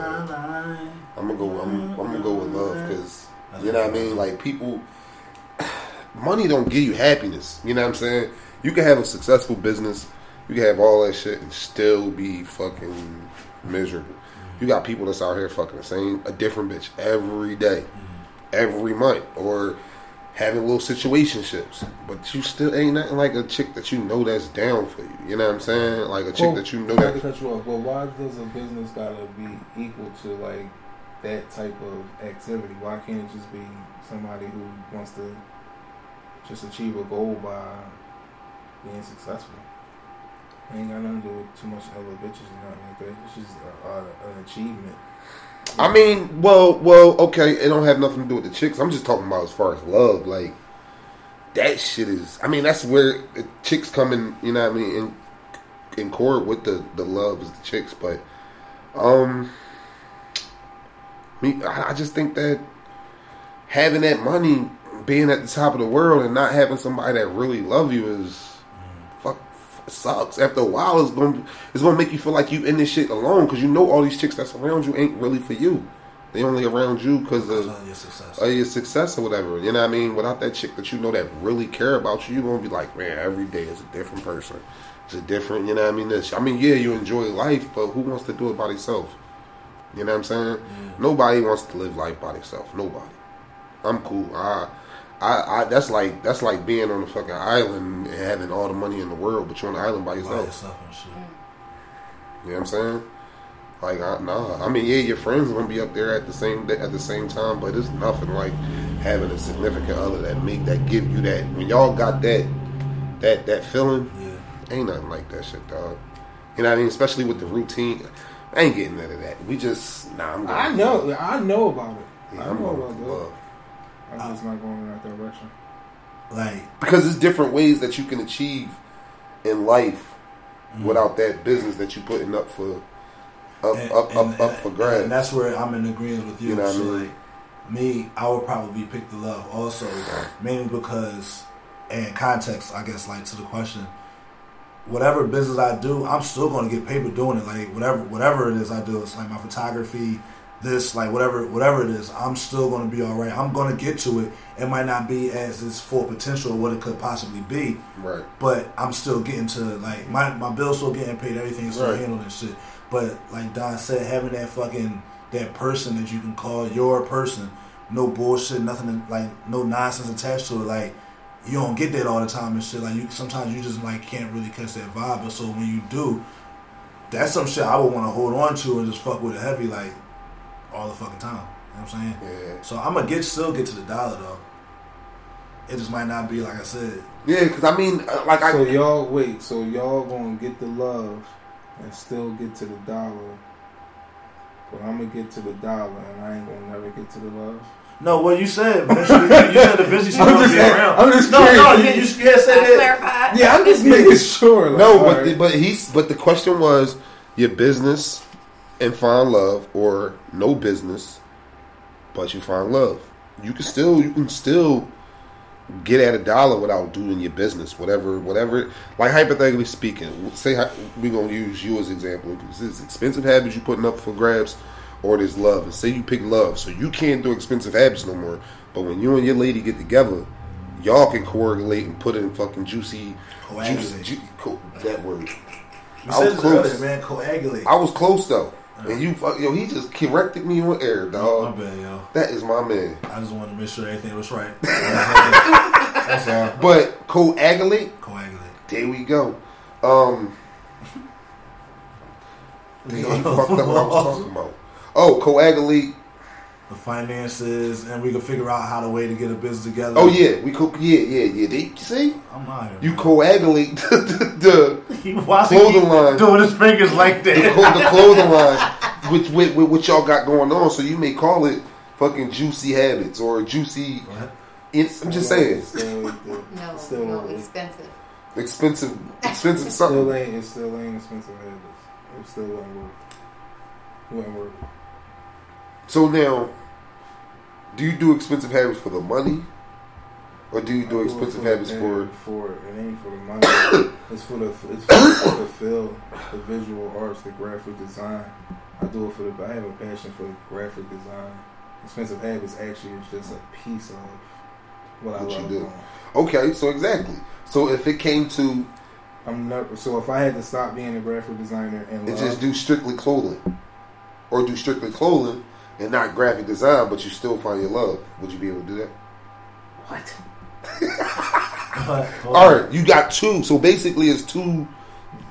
i'm gonna go i'm, I'm gonna go with love because You know what I mean? Like people, [SIGHS] money don't give you happiness. You know what I'm saying? You can have a successful business, you can have all that shit, and still be fucking miserable. You got people that's out here fucking the same, a different bitch every day, every month, or having little situationships, but you still ain't nothing like a chick that you know that's down for you. You know what I'm saying? Like a chick Well, that you know that. cut you off, but why does a business gotta be equal to like that type of activity? Why can't it just be somebody who wants to just achieve a goal by being successful? It ain't got nothing to do with too much other bitches or nothing like that. It's just a, a, an achievement. I mean, well, well, okay, it don't have nothing to do with the chicks. I'm just talking about as far as love, like that shit is. I mean, that's where the chicks come in. You know what I mean? In in court with the the love is the chicks, but um, me, I, just think that having that money, being at the top of the world, and not having somebody that really love you is. Sucks. After a while, it's gonna it's gonna make you feel like you in this shit alone because you know all these chicks that's around you ain't really for you. They only around you because of of your success. of your success or whatever. You know what I mean? Without that chick that you know that really care about you, you're gonna be like, man, every day is a different person. It's a different, you know what I mean? This, I mean, yeah, you enjoy life, but who wants to do it by themselves? You know what I'm saying? Nobody wants to live life by themselves. Nobody. I'm cool. I, I, I, that's like that's like being on a fucking island and having all the money in the world, but you're on the island by By yourself. yourself and shit. You know what I'm saying? Like, I, nah. I mean, yeah, your friends are gonna be up there at the same at the same time, but it's nothing like having a significant other that make that give you that when y'all got that that that feeling. Yeah. Ain't nothing like that shit, dog. You know what I mean? Especially with the routine. I ain't getting none of that. We just nah. I'm. I know, I know about it. Yeah, I I'm know about love. I'm just not going in that direction. Like, because there's different ways that you can achieve in life Mm-hmm. without that business that you putting up for up and, up and- up up for and- grabs. And that's where I'm in agreement with you. You know what I mean? like me, I would probably pick the love also, mainly because, and context, I guess, like to the question, whatever business I do, I'm still going to get paper doing it. Like whatever, whatever it is I do, it's like my photography, this, like whatever, whatever it is, I'm still to be all right. I'm to get to it. It might not be as its full potential, what it could possibly be, right. but I'm still getting to like my my bills still getting paid, everything's still Right. handled and shit. But like Don said, having that fucking that person that you can call your person, no bullshit, nothing like no nonsense attached to it. Like you don't get that all the time and shit. Like you sometimes you just like can't really catch that vibe. But so when you do, that's some shit I would want to hold on to and just fuck with it heavy like all the fucking time. You know what I'm saying? Yeah. So I'm gonna get still get to the dollar though. It just might not be like I said. Yeah, because I mean, uh, like So I, y'all wait. So y'all gonna get the love and still get to the dollar, but I'm gonna get to the dollar and I ain't gonna never get to the love. No, what you said eventually, you said eventually [LAUGHS] she's I'm gonna just be saying- around. I'm just no, no, curious. you, you, you had I said that. clarified. Yeah, I'm just [LAUGHS] making sure. Like, [LAUGHS] no, but right. the, but he's but the question was your business and find love or no business, but you find love. You can still you can still get at a dollar without doing your business, whatever whatever. Like hypothetically speaking, say hy- we gonna use you as an example. This is expensive habits you putting up for grabs, or this love. And say you pick love, so you can't do expensive habits no more. But when you and your lady get together, y'all can coagulate and put in fucking juicy, Coagulate. juicy, ju- co- that word. You I said was close. earlier, man. Coagulate. I was close though, and you fuck yo. He just corrected me on air, dog. my bad, yo. That is my man. I just wanted to make sure everything was right. [LAUGHS] That's all. But coagulate, Coagulate. there we go. Um, [LAUGHS] damn, you fucked up what I was talking about. Oh, coagulate. The finances, and we can figure out how to way to get a business together. Oh yeah, we co- yeah yeah yeah. They see I'm out here. you coagulate [LAUGHS] the the, He- [LAUGHS] Why he Clothing line. doing his fingers like the, that? clo- the clothing [LAUGHS] line, which with, with what y'all got going on. So you may call it fucking juicy habits or juicy. What? It's, I'm just saying, Still, ain't the- No, still, no, ain't- expensive. expensive, expensive still ain't. It still ain't expensive habits. It still wouldn't work. It wouldn't work. So now, do you do expensive habits for the money, or do you I do expensive for- habits it for? for it ain't for the money. [COUGHS] it's for the it's for the feel, the visual arts, the graphic design. I do it for the. I have a passion for graphic design. Expensive habits actually is just a piece of what I What you love do. doing. Okay, so exactly. So if it came to I'm never. So if I had to stop being a graphic designer and and love, just do strictly clothing, or do strictly clothing and not graphic design, but you still find your love, would you be able to do that? what? [LAUGHS] All right, you got two. So basically, it's two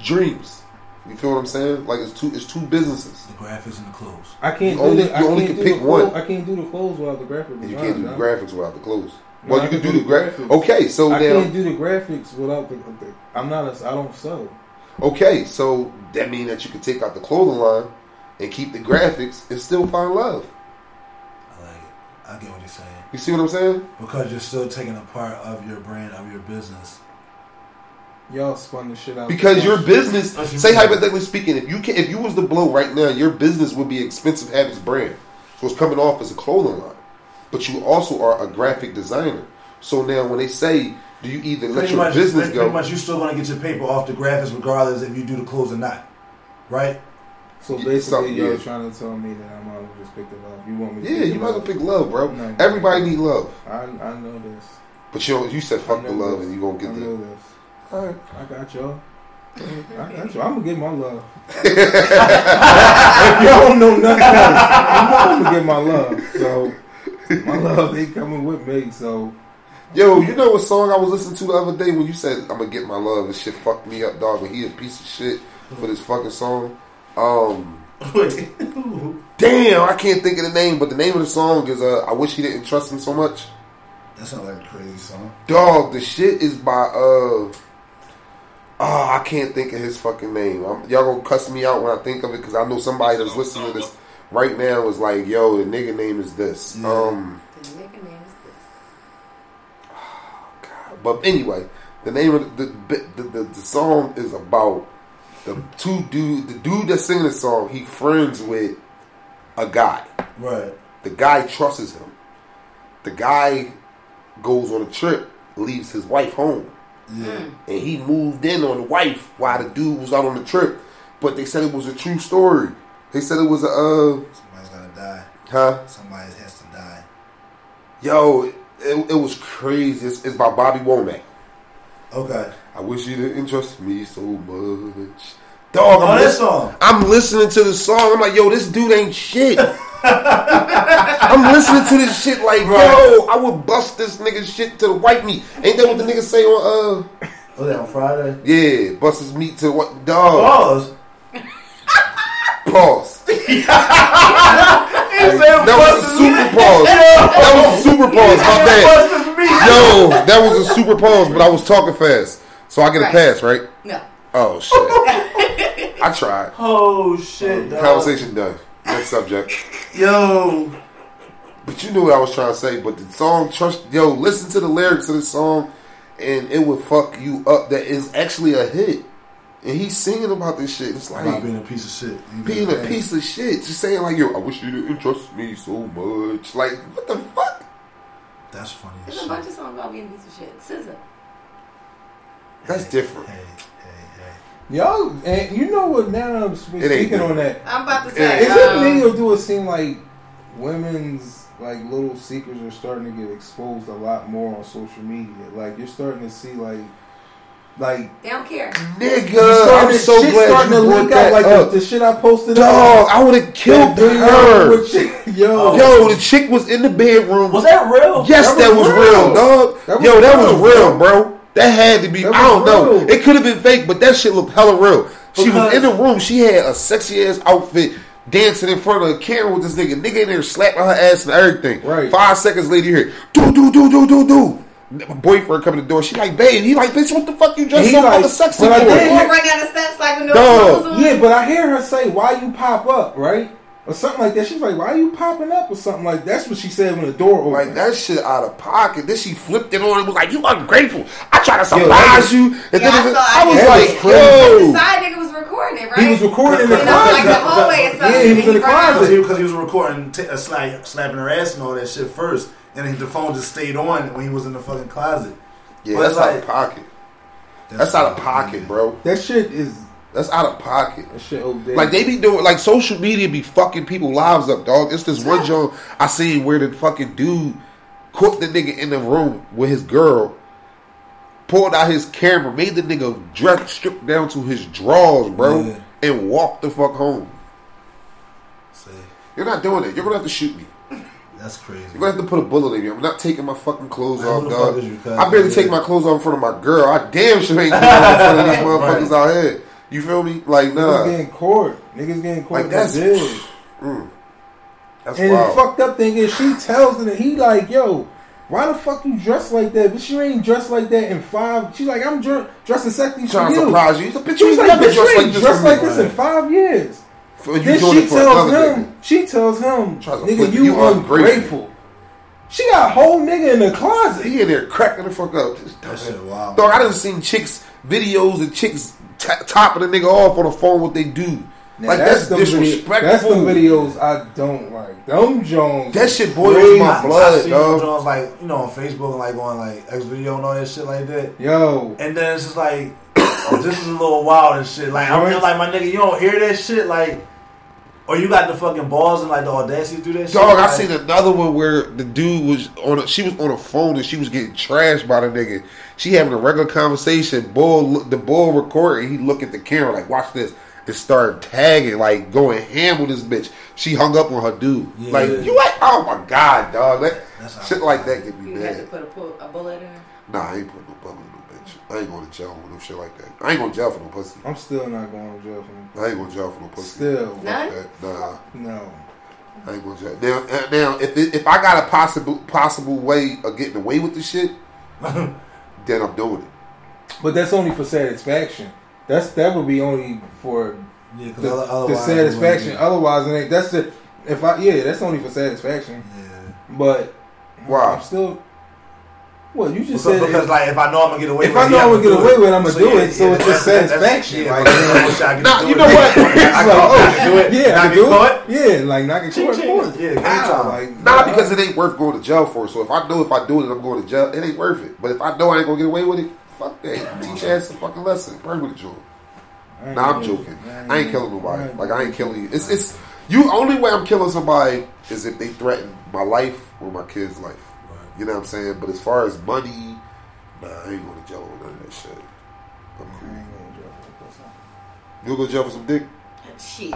dreams. You feel what I'm saying? Like it's two. It's two businesses. The graphics and the clothes. I can't You only- do the, you I only can't can do pick clothes- one. I can't do the clothes without the graphic And you can't do the graphics without the clothes. No, well, I you can can do do the the graphics. graphics. Okay, so I now, can't do the graphics without the, the. I'm not a. I don't sew. okay, so that means that you can take out the clothing line and keep the graphics and still find love. I like it. I get what you're saying. You see what I'm saying? Because you're still taking a part of your brand, of your business. Y'all spun the shit out. Because your business, say hypothetically speaking, if you can, if you was to blow right now, your business would be Expensive Habits brand. So it's coming off as a clothing line, but you also are a graphic designer. So now when they say do you either let Pretty your much, business pretty go? much, you're still gonna get your paper off the graphics regardless if you do the clothes or not, right? So Yeah, basically, something, you're yeah. try to tell me that I'm out to just pick it up. You want me? to yeah, pick you it might as well pick love, bro. No. Everybody need love, I I know this. but you you said fuck the love this. and you gonna I get the. know this. All right. I got y'all. I got you. I'm gonna get my love. [LAUGHS] if y'all don't know nothing else, I'm gonna get my love. So my love ain't coming with me. So Yo, you know what song I was listening to the other day when you said I'm gonna get my love and shit fucked me up, dog. And he a piece of shit for this fucking song. Um, [LAUGHS] damn, I can't think of the name, but the name of the song is uh, "I Wish He Didn't Trust Me So Much." That sounds like a crazy song. Dog, the shit is by uh. Oh, I can't think of his fucking name. I'm, y'all gonna cuss me out when I think of it because I know somebody that's listening to this right now is like, "Yo, the nigga name is this." Yeah. Um, The nigga name is this. [SIGHS] God. But anyway, the name of the the, the, the, the song is about the two dude, the dude that's singing the song. He friends with a guy. Right. The guy trusts him. The guy goes on a trip, leaves his wife home, Yeah. and he moved in on the wife while the dude was out on the trip. But they said it was a true story. They said it was a uh, Somebody's gotta die. huh? Somebody has to die. Yo, it, it was crazy. It's, it's by Bobby Womack. Okay. I wish you didn't trust me so much. Dog, Oh, I'm, that lis- song. I'm listening to the song. I'm like, yo, this dude ain't shit. [LAUGHS] I'm listening to this shit like, yo, I would bust this nigga shit to the white meat. Ain't that what the nigga say on, uh, Was that on Friday? yeah, bust his meat to what? Dog. Pause. Pause. [LAUGHS] That was a super pause. That was a super pause. My bad. Yo, that was a super pause, but I was talking fast. So I get a pass, right? No. Oh, shit. I tried. [LAUGHS] Oh shit. dog. Conversation done. Next subject. [LAUGHS] Yo. But you knew what I was trying to say. But the song, trust, yo, listen to the lyrics of the song, and it would fuck you up. That is actually a hit, and he's singing about this shit. It's like About being a piece of shit. You being get a piece of shit. Just saying like, yo, I wish you didn't trust me so much. Like, what the fuck? That's funny as There's a shit. bunch of songs about being a piece of shit. SZA. That's different. Y'all, and you know what? Now I'm sp- It ain't speaking on that. I'm about to say. Is it um, me or do it seem like women's like little secrets are starting to get exposed a lot more on social media? Like you're starting to see like like They don't care. Nigga, starting I'm so shit glad starting you to brought leak that out like up. the, the shit I posted. Dog, I would have killed That video her. with shit- Yo, Yo, the chick was in the bedroom. Was that real? Yes, That that was was, real. real, dog. That was Yo, that real, was real, bro. That had to be. I don't was know. It could have been fake, but that shit looked hella real. She was in the room. She had a sexy ass outfit, dancing in front of the camera with this nigga. Nigga in there slapping her ass and everything. Right. Five seconds later, you hear do do do do do do. My boyfriend coming to the door. She like, babe. He like, bitch, what the fuck you dressed He so like, fucking sexy but I did- Or run down the steps like no Dog. clothes on. Yeah, but I hear her say, "Why you pop up?" Right or something like that. She's like, "Why are you popping up?" or something like that. that's what she said when the door opened. Like that shit out of pocket. Then she flipped it on and was like, "You ungrateful." I tried to surprise that you, and Yeah, then I it- saw- I I was like, was crazy. The "Yo." side nigga was recording right? He was recording in the You know, like the closet. hallway or something. Yeah, he was in the and ran out. closet. Because he, he was recording, t- uh, slap, slapping her ass and all that shit first, and then the phone just stayed on when he was in the fucking closet. Yeah, But that's it's out of pocket. That's out of pocket, bro. that shit is That's out of pocket. that shit. OD. Like they be doing, like social media be fucking people lives up, dog. It's this one joint I seen where the fucking dude caught the nigga in the room with his girl, pulled out his camera, made the nigga dress stripped down to his drawers, bro, Yeah. and walked the fuck home. See, You're not doing it. You're gonna have to shoot me. that's crazy. You're gonna have to put a bullet in me. I'm not taking my fucking clothes Man, off, dog. fuck is you, cuz? I barely Yeah. take my clothes off in front of my girl. I damn sure ain't doing it in front of these [LAUGHS] motherfuckers out here. You feel me? Like niggas nah. getting caught. Niggas getting caught. Like, Like that's- that's Mm. That's And wild. the fucked up thing is, she tells him that he like, yo, why the fuck you dressed like that? But she ain't dressed like that in five. She's like, I'm dr- dressing sexy for trying to you. surprise you. He's like, bitch, She you was like, never bitch, dressed like this. dressed like this in five years. For Then she tells him, nigga. she tells him, Tries nigga, you, you ungrateful." ungrateful. She got a whole nigga in the closet. He in there cracking the fuck up. Just- That shit wild. Dog, I done seen chicks videos and chicks t- topping a nigga off on the phone. What they do? Now, Like, that's the video- disrespectful. that's the videos I don't like. Them Jones. That shit boils crazy. my I, blood, I see dog. them Jones like you know on Facebook and like on like X video and all that shit like that. Yo, And then it's just like, [COUGHS] oh, this is a little wild and shit. Like I'm like my nigga, you don't hear that shit like, or you got the fucking balls and like the audacity to do that shit. Dog, I like, seen another one where the dude was on. A, she was on a phone and she was getting trashed by the nigga. She having a regular conversation. Bull, the bull recording. He look at the camera like, watch this, and start tagging, like going ham with this bitch. She hung up on her dude. Yeah. Like you, like, oh my god, dog, that shit like that get me You had to put a, pull, a bullet in her. Nah, I ain't putting no bullet. in no bitch. I ain't going to jail for no shit like that. I ain't going to jail for no pussy. I'm still not going to jail for no pussy. I ain't going to jail for no pussy. Still. None? Nah. No. I ain't gonna jail. Now, now if it, if I got a possible possible way of getting away with the shit, [LAUGHS] then I'm doing it. But that's only for satisfaction. That's that would be only for yeah, 'cause the, other- the satisfaction. it Otherwise, it ain't. That's the if I yeah. That's only for satisfaction. Yeah. But Why? I'm still. Well, you just Because, said because like if I know I'm gonna get away with it. If with I know yeah, I'm gonna get away with it, I'ma do yeah, it, so yeah, it's just that's- satisfaction, Yeah, like- but I wish Nah, you know what? [LAUGHS] I It's can- like, oh, I can do it. yeah, I can do caught. it. Yeah, like knock it Ching, short. ching. for it. Yeah, game Ow, time. like, Nah, because it ain't worth going to jail for. So if I know if I do it, I'm going to jail. It ain't worth it. But if I know I ain't gonna get away with it, fuck that. Teach ass a fucking lesson. Permanent with I ain't Nah, I'm joking. I ain't killing nobody. Like I ain't killing you. It's it's you. Only way I'm killing somebody is if they threaten my life or my kid's life. You know what I'm saying? But as far as money, nah, I ain't going to jail over none of that shit. I'm I ain't gonna jail for pussy. You'll go to jail for some dick? Shit.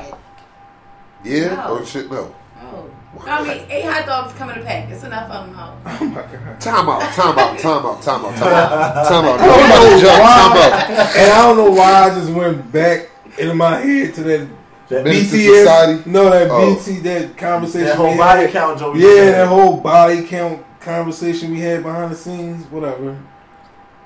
Yeah? No. Or shit? No. Oh. I mean, eight hot dogs come in a pack. It's enough of them. Huh? [LAUGHS] Oh my god. Time out, time out, time out, time out, time out, [LAUGHS] time out. No, no, jump, time out. And I don't know why I just went back in my head to that That, BTS. Society? No, that Oh. BT, that conversation. that whole body count, Joe. Yeah, that whole body count conversation we had behind the scenes. Whatever.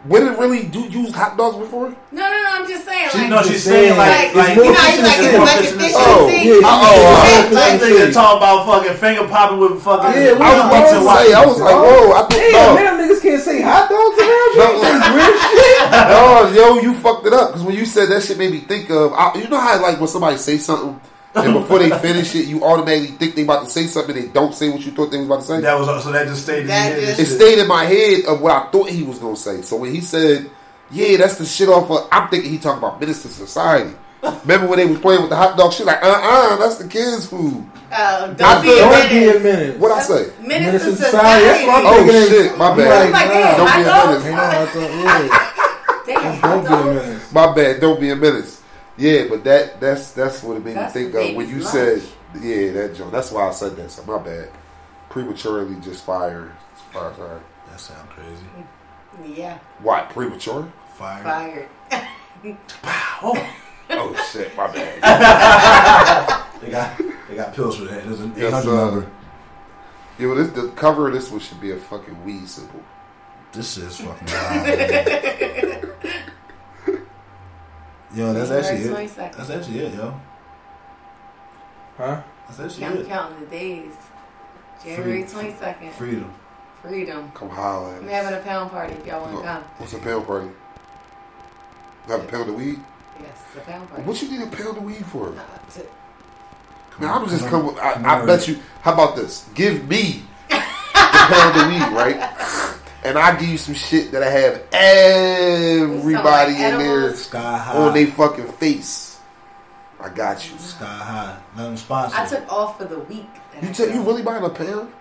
Would it really do use hot dogs before? No, no, no. I'm just saying. She, like, no, she's saying, saying like, like, like, it's you more know, you like, it's oh, like this. efficiency. Oh, yeah, oh, Like, This like, nigga talking about fucking finger popping with fucking. Yeah, we I was about to say, I was like, whoa, I Damn, oh. thought, man, niggas can't say hot dogs around you. No. That's weird shit. no, [LAUGHS] no, yo, you fucked it up because when you said that shit made me think of, I, you know how like when somebody say something and before they finish it, you automatically think they about to say something, they don't say what you thought they was about to say. That was so that just stayed in That your head. it shit. stayed in my head of what I thought he was gonna say. So when he said, "Yeah, that's the shit off," of, I'm thinking he talking about Menace II Society. Remember when they was playing with the hot dog? She like, uh, uh that's the kids' food. uh, don't be the- a Don't be a minute. minute. What I say? Minister Minister Society. Society. That's what I'm Oh thinking. shit, my bad. Like, nah. Don't be a dogs? Ain't [LAUGHS] no hot dog. Yeah. Damn, don't be a dogs? menace. My bad. Don't be a menace. Yeah, but that that's that's what it made That's me think of when you baby's said, "Yeah, that joke." That's why I said that. So my bad. Prematurely just fired. Fire, sorry. That sound crazy. Yeah, What? Premature? Fire. fired. Oh, [LAUGHS] Oh shit, my bad. [LAUGHS] they got they got pills for that. There's an Yes, 800 uh, number. Yeah, well, this, the cover of this one should be a fucking weed symbol. This is fucking [LAUGHS] wild. yo, that's actually it. 22nd. That's actually it, yo. Huh? That's actually I'm it. counting the days. January 22nd. Freedom. Freedom. Come holler at I'm having a pound party if y'all want to come. What's a pound party? You have a pound of weed? Yes, it's a pound party. What you need a pound of weed for? Uh, to- Man, I'm just Come come. I, I bet you. How about this? Give me the pound of weed, right? [LAUGHS] And I give you some shit that I have everybody in there? Sky high. on their fucking face. I got you. Sky high. Nothing sponsored. I took off for the week. You I tell you really buying a pound?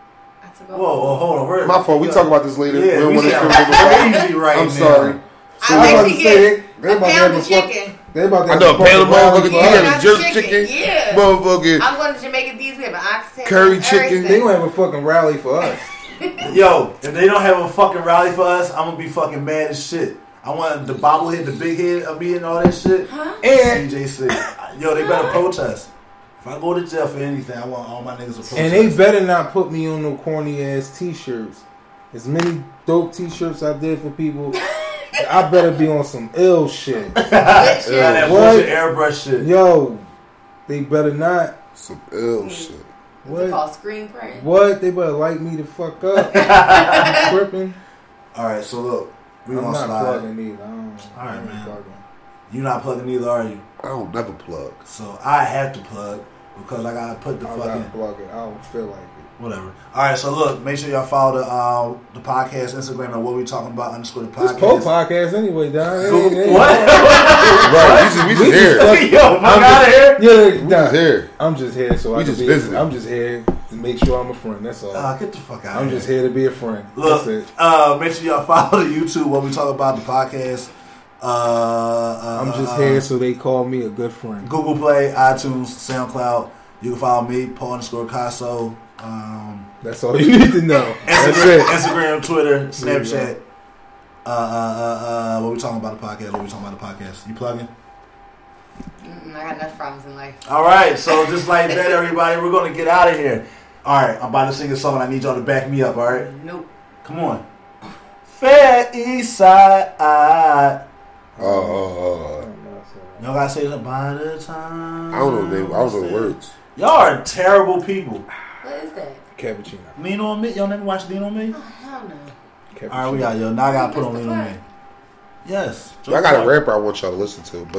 I took. Whoa, whoa, hold on. We're, My fault. We yo, talk about this later. Yeah, don't we wanna come crazy right I'm now. sorry. I I was about to get say they, they a about to pound have of a fuck, chicken. They about to I know a a pound of motherfucking for you us. got not a jerk chicken, chicken, yeah. motherfucking. I'm going to Jamaican D's. We have an oxtail. Curry chicken. everything. They gonna have a fucking rally for us. Yo, if they don't have a fucking rally for us, I'm gonna be fucking mad as shit. I want the bobblehead, the big head of me and all that shit. Huh? And CJ said, yo, they better protest. If I go to jail for anything, I want all my niggas to protest. and they better not put me on no corny ass t-shirts. As many dope t-shirts I did for people, [LAUGHS] I better be on some ill shit. [LAUGHS] Good Got shit. that What? bullshit airbrush shit. Yo, they better not. Some ill mm. shit. What's it What? called? Screen print. What? They better light me the fuck up. [LAUGHS] Tripping. All right, so look, we I'm gonna not slide. plugging either. I don't, All right, I ain't man. plugging. You not plugging either, are you? I don't never plug. So I have to plug because I gotta put the I fucking gotta plug it. I don't feel like it. Whatever. All right, so look, make sure y'all follow the uh, the podcast Instagram and what we talking about underscore the This Poe podcast. podcast anyway, Don. It Go- ain't- it ain't- What? Right, we just, we just here. Yo, fuck out of here. Yeah, We nah, just here. I'm just here so We I can just be. I'm just here to make sure I'm a friend. That's all. Uh, get the fuck out. I'm of just here. here to be a friend. Look, That's it. uh, make sure y'all follow the [LAUGHS] YouTube what we talk about the podcast. Uh, uh, I'm just uh, here so they call me a good friend. Google Play, iTunes, SoundCloud. You can follow me, Paul underscore Casso. Um, That's all you need to know. That's Instagram, it. Instagram, Twitter, Snapchat. Uh, uh, uh, uh, what we talking about the podcast? What we talking about the podcast? You plugging? Mm-mm, I got enough problems in life. All right, so [LAUGHS] just like that, everybody, we're gonna get out of here. All right, I'm about to sing a song. I need y'all to back me up. All right, Nope. come on. Fair East Side. Uh, uh, uh, Y'all gotta say something by the time. I don't know the name. I don't know the words. Y'all are terrible people. What is that? Cappuccino. Lean on me. Y'all never watched Lean on Me? Oh, hell no. All right, we got yo. Now I gotta put on Mr. Lean on Me. Yes. I got a rapper I want y'all to listen to, but